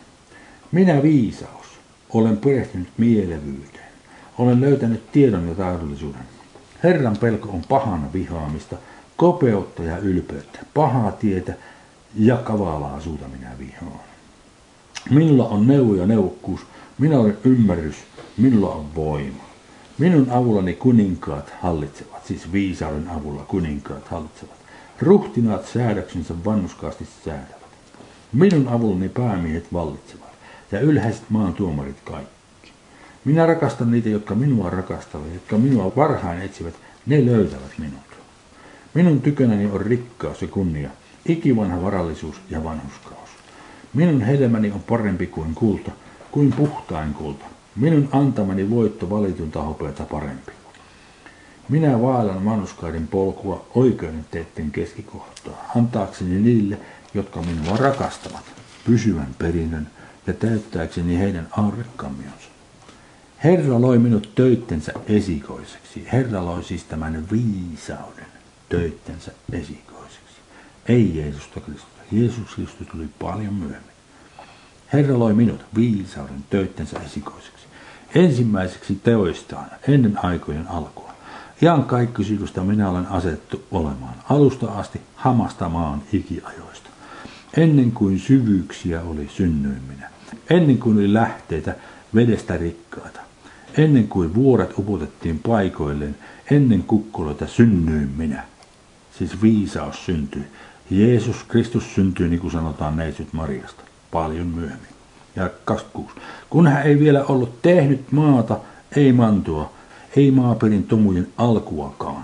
Minä viisaus, olen perehtynyt mielevyyteen. Olen löytänyt tiedon ja taidollisuuden. Herran pelko on pahana vihaamista, kopeutta ja ylpeyttä, pahaa tietä ja kavalaa suuta minä vihaan. Minulla on neuvo ja neuvokkuus, minä olen ymmärrys, minulla on voima. Minun avullani kuninkaat hallitsevat, siis viisauden avulla kuninkaat hallitsevat. Ruhtinaat säädöksensä vannuskaasti säädävät. Minun avullani päämiehet vallitsevat ja ylhäiset maan tuomarit kaikki. Minä rakastan niitä, jotka minua rakastavat, jotka minua varhain etsivät, ne löytävät minut. Minun tykönäni on rikkaus ja kunnia, ikivanha varallisuus ja vanhuskaus. Minun hedelmäni on parempi kuin kulta, kuin puhtain kulta. Minun antamani voitto valitunta hopeata parempi. Minä vaalan vanhuskaiden polkua oikeuden teitten keskikohtaa, antaakseni niille, jotka minua rakastavat, pysyvän perinnön ja täyttääkseni heidän aurekammionsa. Herra loi minut töittensä esikoiseksi. Herra loi siis tämän viisauden töittensä esikoiseksi. Ei Jeesusta Kristusta. Jeesus Kristus tuli paljon myöhemmin. Herra loi minut viisauden töittensä esikoiseksi. Ensimmäiseksi teoistaan ennen aikojen alkua. Ian kaikkisyydestä minä olen asettu olemaan alusta asti hamasta maan ikiajoista. Ennen kuin syvyyksiä oli synnyin minä. Ennen kuin oli lähteitä vedestä rikkaita. Ennen kuin vuoret upotettiin paikoilleen. Ennen kukkuloita synnyin minä. Siis viisaus syntyi. Jeesus Kristus syntyi, niin kuin sanotaan neitsyt Mariasta, paljon myöhemmin. Ja 26. Kun hän ei vielä ollut tehnyt maata, ei mantua, ei maaperin tomujen alkuakaan.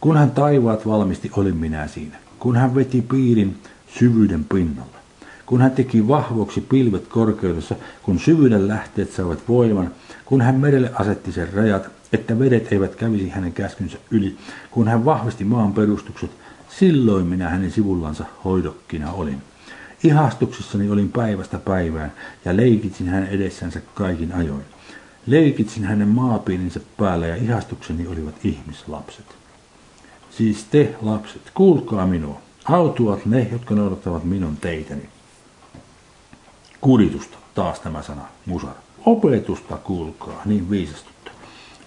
Kun hän taivaat valmisti, olin minä siinä. Kun hän veti piirin syvyyden pinnalle. Kun hän teki vahvoksi pilvet korkeudessa, kun syvyyden lähteet saavat voiman, kun hän merelle asetti sen rajat, että vedet eivät kävisi hänen käskynsä yli, kun hän vahvisti maan perustukset, silloin minä hänen sivullansa hoidokkina olin. Ihastuksissani olin päivästä päivään ja leikitsin hänen edessänsä kaikin ajoin. Leikitsin hänen maapiininsä päällä ja ihastukseni olivat ihmislapset. Siis te lapset, kuulkaa minua. Autuat ne, jotka noudattavat minun teitäni. Kuritusta, taas tämä sana, musar. Opetusta kuulkaa, niin viisastutta.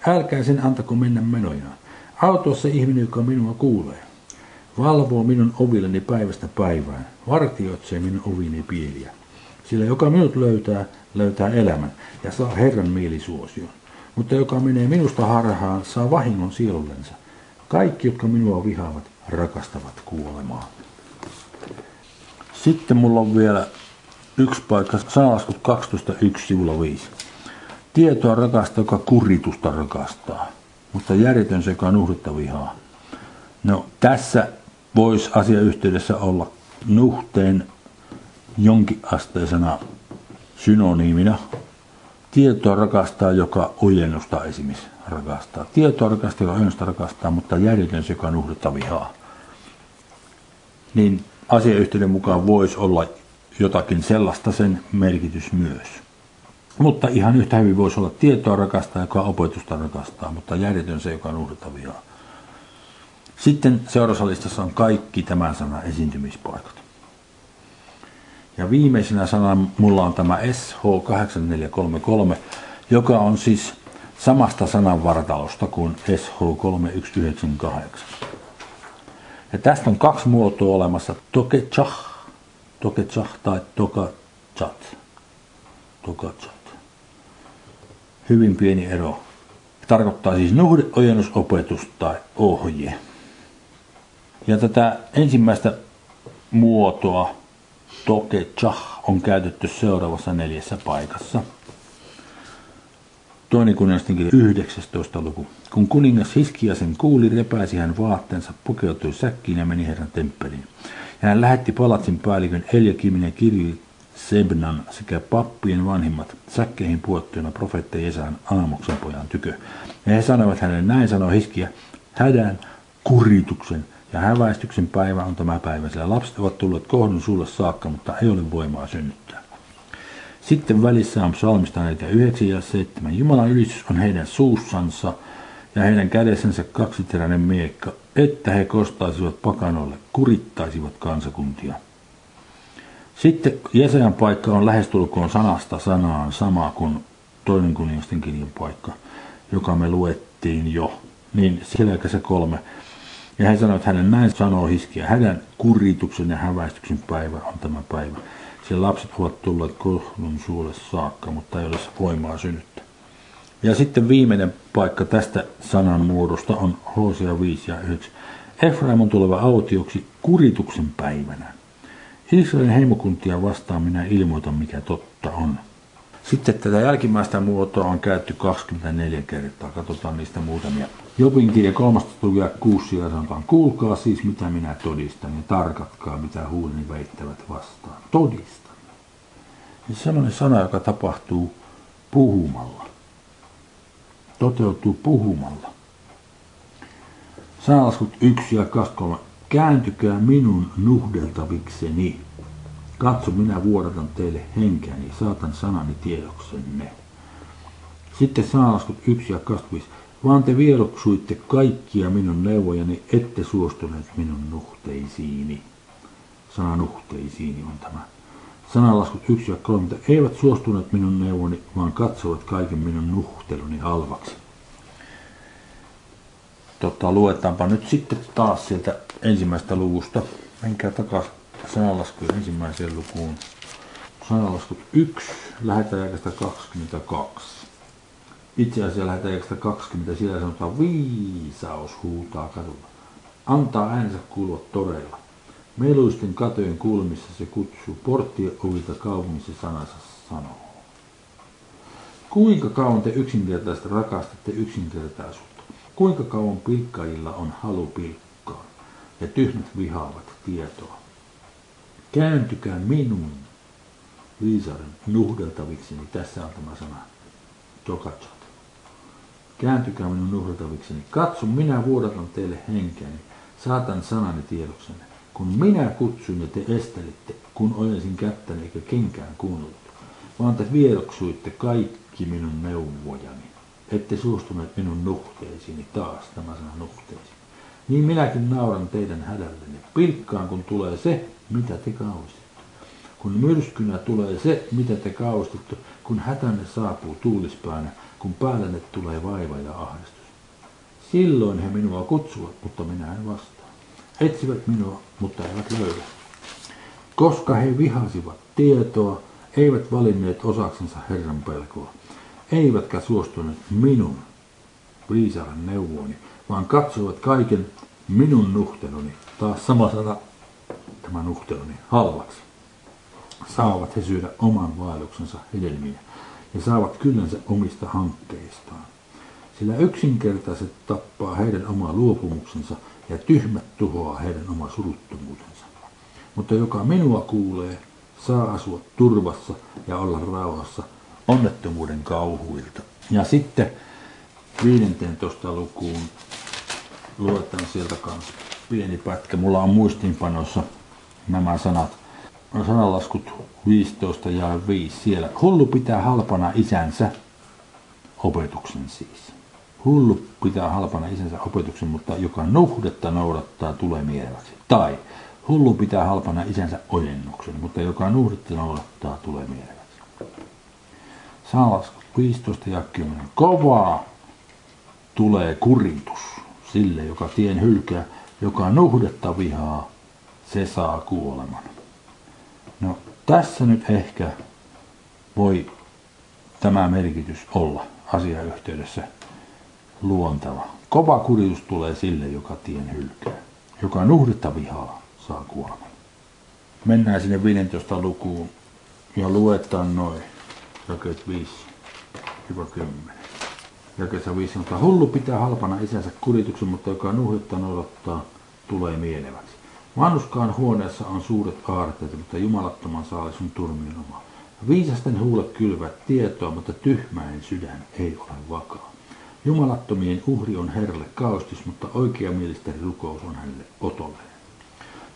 Älkää sen antako mennä menojaan. Autua se ihminen, joka minua kuulee. Valvoo minun ovilleni päivästä päivään. Vartioitsee minun ovini pieliä. Sillä joka minut löytää, löytää elämän ja saa Herran mielisuosion. Mutta joka menee minusta harhaan, saa vahingon sielullensa. Kaikki, jotka minua vihaavat, rakastavat kuolemaa. Sitten mulla on vielä yksi paikka, sanalaskut 12.1 sivulla 5. Tietoa rakastaa, joka kuritusta rakastaa, mutta järjetön se, joka nuhdetta vihaa. No tässä voisi asiayhteydessä olla nuhteen jonkinasteisena synoniimina. Tietoa rakastaa, joka ojennusta esimerkiksi rakastaa. Tietoa rakastaa, joka ojennusta rakastaa, mutta järjetön se, joka nuhdetta vihaa. Niin asiayhteyden mukaan voisi olla jotakin sellaista sen merkitys myös. Mutta ihan yhtä hyvin voisi olla tietoa rakastaa, joka opetusta rakastaa, mutta järjetön se, joka nuhdetta vihaa. Sitten seurasalistassa on kaikki tämän sanan esiintymispaikat. Ja viimeisenä sana mulla on tämä SH8433, joka on siis samasta sananvartalosta kuin SH3198. Ja tästä on kaksi muotoa olemassa, tokechah, tokechah tai tokachat. Tokachat. Hyvin pieni ero. Tarkoittaa siis nuhde, ojennusopetus tai ohje. Ja tätä ensimmäistä muotoa, toke chah, on käytetty seuraavassa neljässä paikassa. Toinen kuningasten kirja 19. luku. Kun kuningas Hiskia sen kuuli, repäisi hän vaatteensa, pukeutui säkkiin ja meni Herran temppeliin. Ja hän lähetti palatsin päällikön Eljakimin ja kirji Sebnan sekä pappien vanhimmat säkkeihin puettuina profeetta Jesään Aamoksen pojan tykö. Ja he sanoivat hänelle, näin sanoi Hiskia, hädän, kurituksen ja häväistyksen päivä on tämä päivä, sillä lapset ovat tulleet kohdun sulle saakka, mutta ei ole voimaa synnyttää. Sitten välissä on psalmista 49 ja 7. Jumalan ylistys on heidän suussansa ja heidän kädessänsä kaksiteräinen miekka, että he kostaisivat pakanolle, kurittaisivat kansakuntia. Sitten Jesajan paikka on lähestulkoon sanasta sanaan sama kuin toinen kuningasten kirjan paikka, joka me luettiin jo. Niin siellä se kolme ja hän sanoi, että hänen näin sanoo hiskiä. Hänen kurituksen ja häväistyksen päivä on tämä päivä. Siellä lapset ovat tulleet kohdun suulle saakka, mutta ei ole voimaa synnyttää. Ja sitten viimeinen paikka tästä sanan muodosta on Hosea 5 ja 9. Efraim on tuleva autioksi kurituksen päivänä. Israelin heimokuntia vastaan minä ilmoitan, mikä totta on. Sitten tätä jälkimmäistä muotoa on käytetty 24 kertaa. Katsotaan niistä muutamia. Jobin kirja 13 lukea 6 siellä sanotaan, kuulkaa siis mitä minä todistan ja tarkatkaa mitä huuleni väittävät vastaan. Todistan. Ja sellainen sana, joka tapahtuu puhumalla. Toteutuu puhumalla. Sanalaskut 1 ja 23. Kääntykää minun nuhdeltavikseni Katso, minä vuodatan teille henkeäni, saatan sanani tiedoksenne. Sitten sanalaskut 1 ja 25. Vaan te vieroksuitte kaikkia minun neuvojani, ette suostuneet minun nuhteisiini. Sana nuhteisiini on tämä. Sanalaskut 1 ja 30. Eivät suostuneet minun neuvoni, vaan katsovat kaiken minun nuhteluni halvaksi. Tota, luetaanpa nyt sitten taas sieltä ensimmäistä luvusta. Menkää takaisin sanalasku ensimmäiseen lukuun. Sanalaskut 1, lähetäjäkästä 22. Itse asiassa lähetäjäkästä 20, siellä sanotaan viisaus huutaa kadulla. Antaa äänensä kuulua toreilla. Meluisten katojen kulmissa se kutsuu porttien ovilta kaupungissa sanansa sanoo. Kuinka kauan te yksinkertaisesti rakastatte yksinkertaisuutta? Kuinka kauan pilkkaajilla on halu pilkkaan ja tyhmät vihaavat tietoa? Kääntykää minun viisaren nuhdeltaviksi, niin tässä on tämä sana. Tokatsot. Kääntykää minun nuhdeltavikseni. Katso, minä vuodatan teille henkeäni. Saatan sanani tiedoksenne. Kun minä kutsuin ja te estelitte, kun ojensin kättäni eikä kenkään kuunnellut, vaan te viedoksuitte kaikki minun neuvojani. Ette suostuneet minun nuhteisiini taas, tämä sana nuhteisiin. Niin minäkin nauran teidän hädällenne. Pilkkaan, kun tulee se, mitä te kaustitte. Kun myrskynä tulee se, mitä te kaustitte, kun hätänne saapuu tuulispäänä, kun päällenne tulee vaiva ja ahdistus. Silloin he minua kutsuvat, mutta minä en vastaa. Etsivät minua, mutta eivät löydä. Koska he vihasivat tietoa, eivät valinneet osaksensa Herran pelkoa, eivätkä suostuneet minun viisaaran neuvooni, vaan katsoivat kaiken minun nuhteluni, taas sama sana, tämä nuhteluni, halvaksi. Saavat he syödä oman vaelluksensa hedelmiä ja saavat kyllänsä omista hankkeistaan. Sillä yksinkertaiset tappaa heidän oma luopumuksensa ja tyhmät tuhoaa heidän oma suruttomuutensa. Mutta joka minua kuulee, saa asua turvassa ja olla rauhassa onnettomuuden kauhuilta. Ja sitten 15 lukuun luetaan sieltä kanssa pieni pätkä. Mulla on muistiinpanossa nämä sanat. Sanalaskut 15 ja 5 siellä. Hullu pitää halpana isänsä opetuksen siis. Hullu pitää halpana isänsä opetuksen, mutta joka nuhdetta noudattaa tulee mieleväksi. Tai hullu pitää halpana isänsä ojennuksen, mutta joka nuhdetta noudattaa tulee mieleväksi. Sanalaskut 15 ja 10. Kovaa tulee kuritus sille, joka tien hylkää, joka nuhdetta vihaa, se saa kuoleman. Tässä nyt ehkä voi tämä merkitys olla asiayhteydessä luontava. Kova kuritus tulee sille, joka tien hylkää. Joka nuhdetta vihaa, saa kuoleman. Mennään sinne 15 lukuun ja luetaan noin jakeet 5-10. Jakeessa 5 sanotaan, hullu pitää halpana isänsä kurituksen, mutta joka nuhdetta noudattaa, tulee mieleväksi. Vanhuskaan huoneessa on suuret aarteet, mutta jumalattoman saali sun turmion oma. Viisasten huulet kylvät tietoa, mutta tyhmäin sydän ei ole vakaa. Jumalattomien uhri on Herralle kaustis, mutta oikeamielisten rukous on hänelle otolleen.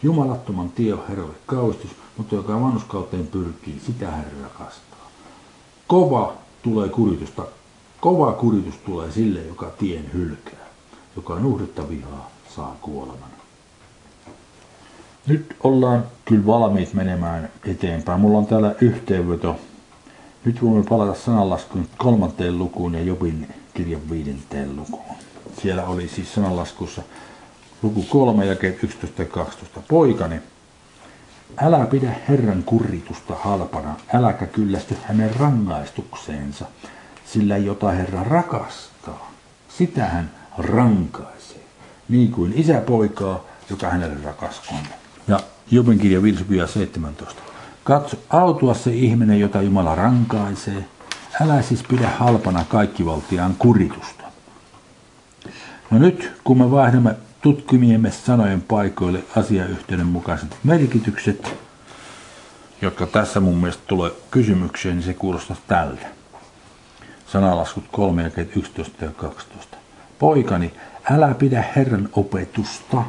Jumalattoman tie on Herralle kaustis, mutta joka vanhuskauteen pyrkii, sitä Herra rakastaa. Kova tulee kuritusta, kova kuritus tulee sille, joka tien hylkää. Joka nuhdetta vihaa, saa kuoleman. Nyt ollaan kyllä valmiit menemään eteenpäin. Mulla on täällä yhteenveto. Nyt voimme palata sananlaskun kolmanteen lukuun ja Jobin kirjan viidenteen lukuun. Siellä oli siis sananlaskussa luku 3 ja 11 ja 12. Poikani, älä pidä Herran kuritusta halpana, äläkä kyllästy hänen rangaistukseensa, sillä jota Herra rakastaa, sitä hän rankaisee, niin kuin isä poikaa, joka hänelle on. Jobin kirja 5 17. Katso, autua se ihminen, jota Jumala rankaisee, älä siis pidä halpana kaikkivaltiaan kuritusta. No nyt, kun me vaihdamme tutkimiemme sanojen paikoille asiayhteyden mukaiset merkitykset, jotka tässä mun mielestä tulee kysymykseen, niin se kuulostaa tältä. Sanalaskut 3 ja 11 ja 12. Poikani, älä pidä Herran opetusta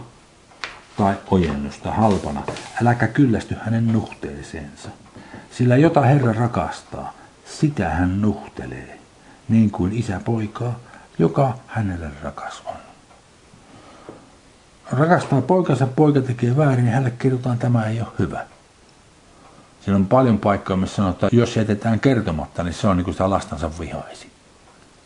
tai ojennusta halpana, äläkä kyllästy hänen nuhteeseensa. Sillä jota Herra rakastaa, sitä hän nuhtelee, niin kuin isä poikaa, joka hänelle rakas on. Rakastaa poikansa, poika tekee väärin, niin hänelle kerrotaan, tämä ei ole hyvä. Siinä on paljon paikkoja, missä sanotaan, että jos jätetään kertomatta, niin se on niin kuin sitä lastansa vihaisi.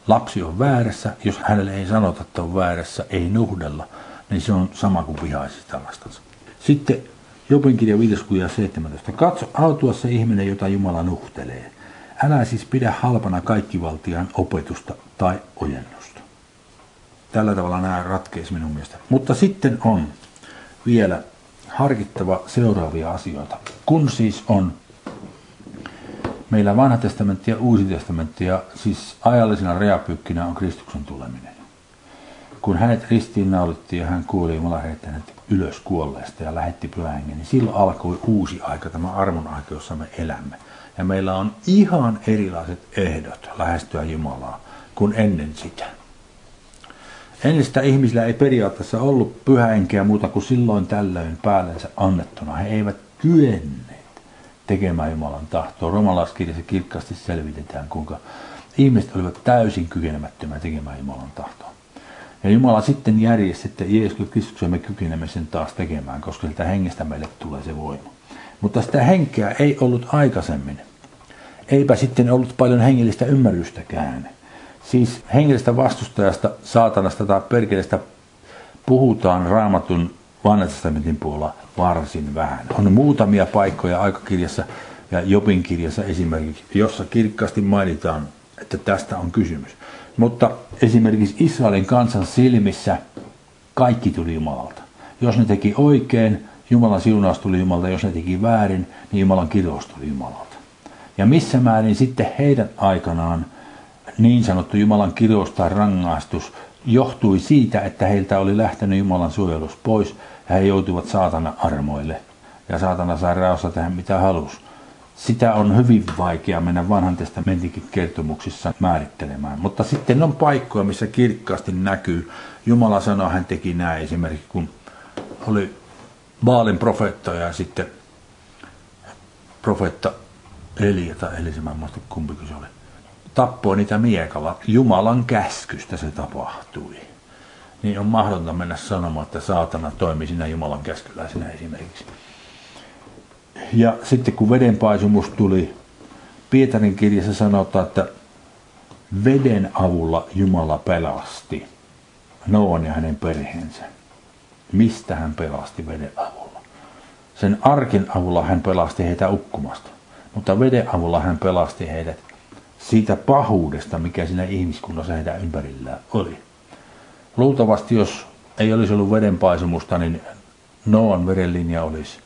Lapsi on väärässä, jos hänelle ei sanota, että on väärässä, ei nuhdella, niin se on sama kuin vihaisi sitä lastansa. Sitten Jobin kirja 5 ja 17. Katso autua se ihminen, jota Jumala nuhtelee. Älä siis pidä halpana kaikkivaltiaan opetusta tai ojennusta. Tällä tavalla nämä ratkeisi minun mielestä. Mutta sitten on vielä harkittava seuraavia asioita. Kun siis on meillä vanha testamentti ja uusi testamentti ja siis ajallisena reapykkinä on Kristuksen tuleminen. Kun hänet ristiinnaulittiin ja hän kuoli Jumala heitti hänet ylös kuolleesta ja lähetti pyhän niin silloin alkoi uusi aika, tämä armon aika, jossa me elämme. Ja meillä on ihan erilaiset ehdot lähestyä Jumalaa kuin ennen sitä. Ennen sitä ihmisillä ei periaatteessa ollut pyhäenkeä muuta kuin silloin tällöin päällensä annettuna. He eivät kyenneet tekemään Jumalan tahtoa. Romalaiskirjassa kirkkaasti selvitetään, kuinka ihmiset olivat täysin kykenemättömiä tekemään Jumalan tahtoa. Ja Jumala sitten järjesti, että Jeesus Kristuksen me kykenemme sen taas tekemään, koska sitä hengestä meille tulee se voima. Mutta sitä henkeä ei ollut aikaisemmin. Eipä sitten ollut paljon hengellistä ymmärrystäkään. Siis hengellisestä vastustajasta, saatanasta tai perkeleestä puhutaan raamatun vanhan puolella varsin vähän. On muutamia paikkoja aikakirjassa ja Jopin kirjassa esimerkiksi, jossa kirkkaasti mainitaan, että tästä on kysymys. Mutta esimerkiksi Israelin kansan silmissä kaikki tuli Jumalalta. Jos ne teki oikein, Jumalan siunaus tuli Jumalalta. Jos ne teki väärin, niin Jumalan kirous tuli Jumalalta. Ja missä määrin sitten heidän aikanaan niin sanottu Jumalan kirous tai rangaistus johtui siitä, että heiltä oli lähtenyt Jumalan suojelus pois ja he joutuivat saatana armoille. Ja saatana sai raossa tehdä mitä halusi. Sitä on hyvin vaikea mennä vanhan testamentinkin kertomuksissa määrittelemään. Mutta sitten on paikkoja, missä kirkkaasti näkyy. Jumala sanoi, hän teki näin esimerkiksi, kun oli Baalin profeetta ja sitten profeetta Elia tai Elisa, mä en muista kumpikin se oli tappoi niitä miekalla. Jumalan käskystä se tapahtui. Niin on mahdotonta mennä sanomaan, että saatana toimi sinä Jumalan käskyläisenä esimerkiksi. Ja sitten kun vedenpaisumus tuli, Pietarin kirjassa sanotaan, että veden avulla Jumala pelasti Noon ja hänen perheensä. Mistä hän pelasti veden avulla? Sen arkin avulla hän pelasti heitä ukkumasta, mutta veden avulla hän pelasti heidät siitä pahuudesta, mikä siinä ihmiskunnassa heidän ympärillään oli. Luultavasti, jos ei olisi ollut vedenpaisumusta, niin Noan verenlinja olisi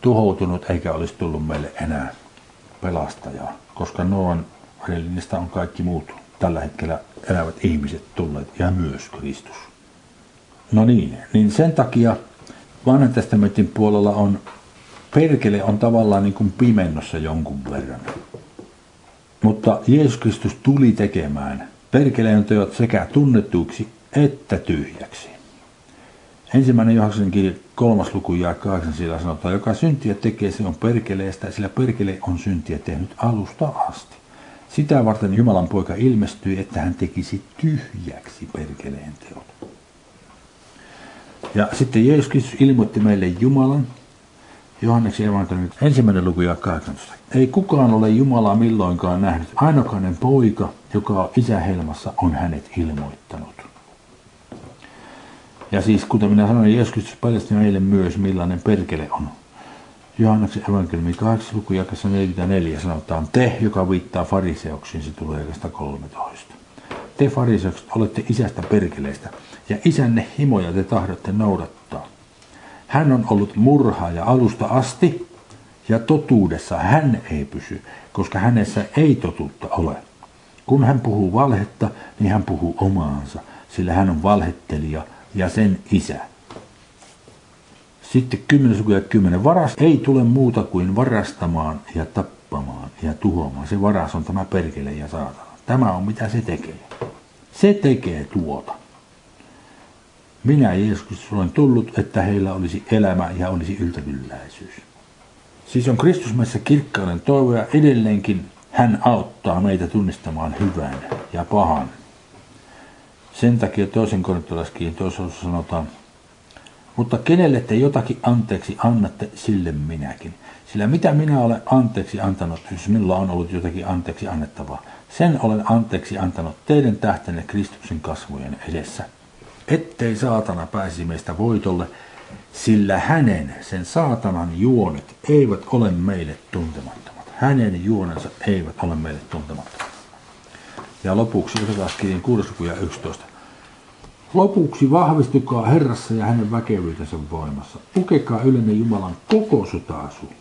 tuhoutunut eikä olisi tullut meille enää pelastajaa, koska Noan verenlinjasta on kaikki muut tällä hetkellä elävät ihmiset tulleet ja myös Kristus. No niin, niin sen takia vanhan testamentin puolella on, perkele on tavallaan niin kuin pimennossa jonkun verran. Mutta Jeesus Kristus tuli tekemään perkeleen teot sekä tunnetuiksi että tyhjäksi. Ensimmäinen Johanneksen kirja kolmas luku ja kahdeksan siellä sanotaan, joka syntiä tekee, se on perkeleestä, sillä perkele on syntiä tehnyt alusta asti. Sitä varten Jumalan poika ilmestyi, että hän tekisi tyhjäksi perkeleen teot. Ja sitten Jeesus Kristus ilmoitti meille Jumalan, Johanneksen evankeliumin ensimmäinen luku ja 18. Ei kukaan ole Jumalaa milloinkaan nähnyt. Ainokainen poika, joka on isähelmassa, on hänet ilmoittanut. Ja siis kuten minä sanoin, Jeesus paljasti meille myös, millainen perkele on. Johanneksen evankeliumi 8. luku jakassa 44 sanotaan, te, joka viittaa fariseoksiin, se tulee 13. Te fariseokset olette isästä perkeleistä, ja isänne himoja te tahdotte noudattaa. Hän on ollut murhaaja alusta asti, ja totuudessa hän ei pysy, koska hänessä ei totuutta ole. Kun hän puhuu valhetta, niin hän puhuu omaansa, sillä hän on valhettelija ja sen isä. Sitten 10 luku ja 10. Varas ei tule muuta kuin varastamaan ja tappamaan ja tuhoamaan. Se varas on tämä perkele ja saatana. Tämä on mitä se tekee. Se tekee tuota. Minä Jeesus olen tullut, että heillä olisi elämä ja olisi yltäkylläisyys. Siis on Kristus meissä kirkkauden toivo ja edelleenkin hän auttaa meitä tunnistamaan hyvän ja pahan. Sen takia toisen korintolaskiin toisessa sanotaan, mutta kenelle te jotakin anteeksi annatte, sille minäkin. Sillä mitä minä olen anteeksi antanut, jos minulla on ollut jotakin anteeksi annettavaa, sen olen anteeksi antanut teidän tähtenne Kristuksen kasvojen edessä. Ettei saatana pääsi meistä voitolle, sillä hänen, sen saatanan juonet eivät ole meille tuntemattomat. Hänen juonensa eivät ole meille tuntemattomat. Ja lopuksi Efesaskirjan 6. ja 11. Lopuksi vahvistukaa Herrassa ja hänen väkevyytensä voimassa. Pukekaa ylenne Jumalan koko sotaasu,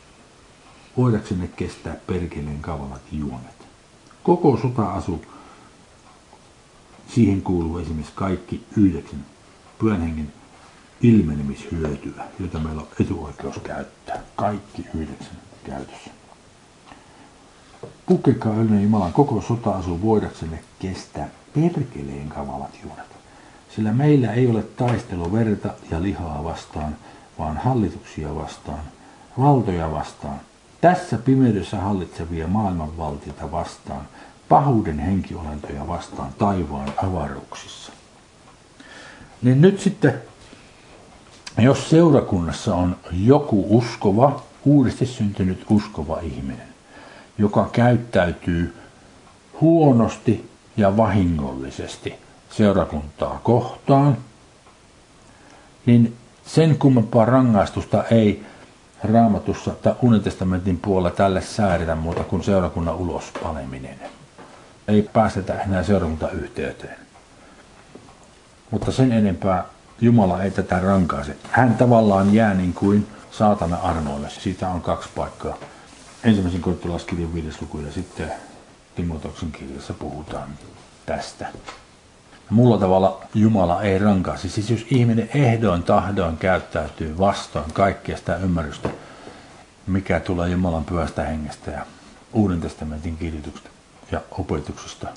voidaksenne kestää perkeleen kavalat juonet. Koko sota-asu Siihen kuuluu esimerkiksi kaikki yhdeksän pyhän hengen ilmenemishyötyä, jota meillä on etuoikeus käyttää. Kaikki yhdeksän käytössä. Pukekaa yleinen Jumalan koko sota-asu voidaksenne kestää perkeleen kamalat juunet. Sillä meillä ei ole taistelu verta ja lihaa vastaan, vaan hallituksia vastaan, valtoja vastaan, tässä pimeydessä hallitsevia maailmanvaltioita vastaan, pahuuden henkiolentoja vastaan taivaan avaruuksissa. Niin nyt sitten, jos seurakunnassa on joku uskova, uudesti syntynyt uskova ihminen, joka käyttäytyy huonosti ja vahingollisesti seurakuntaa kohtaan, niin sen kummempaa rangaistusta ei raamatussa tai unetestamentin puolella tälle säädetä muuta kuin seurakunnan ulospaneminen. Ei päästetä enää seurakuntayhteyteen. Mutta sen enempää Jumala ei tätä rankaise. Hän tavallaan jää niin kuin saatana armoille. Siitä on kaksi paikkaa. Ensimmäisen korintolaiskirjan viides luku ja sitten Timotoksen kirjassa puhutaan tästä. Mulla tavalla Jumala ei rankaisi. Siis jos ihminen ehdoin tahdoin käyttäytyy vastoin kaikkea sitä ymmärrystä, mikä tulee Jumalan pyhästä hengestä ja Uuden testamentin kirjoituksesta ja opetuksesta,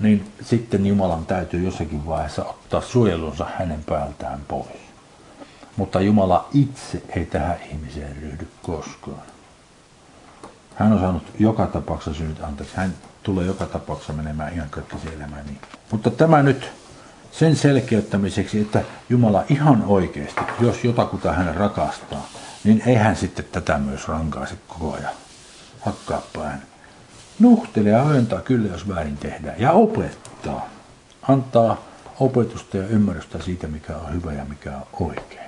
niin sitten Jumalan täytyy jossakin vaiheessa ottaa suojelunsa hänen päältään pois. Mutta Jumala itse ei tähän ihmiseen ryhdy koskaan. Hän on saanut joka tapauksessa synnyt anteeksi. Hän tulee joka tapauksessa menemään ihan kaikki elämään. Niin. Mutta tämä nyt sen selkeyttämiseksi, että Jumala ihan oikeasti, jos jotakuta hän rakastaa, niin ei hän sitten tätä myös rankaise koko ajan. Hakkaa pään. Nuhtelee ja ojentaa kyllä, jos väärin tehdään. Ja opettaa. Antaa opetusta ja ymmärrystä siitä, mikä on hyvä ja mikä on oikein.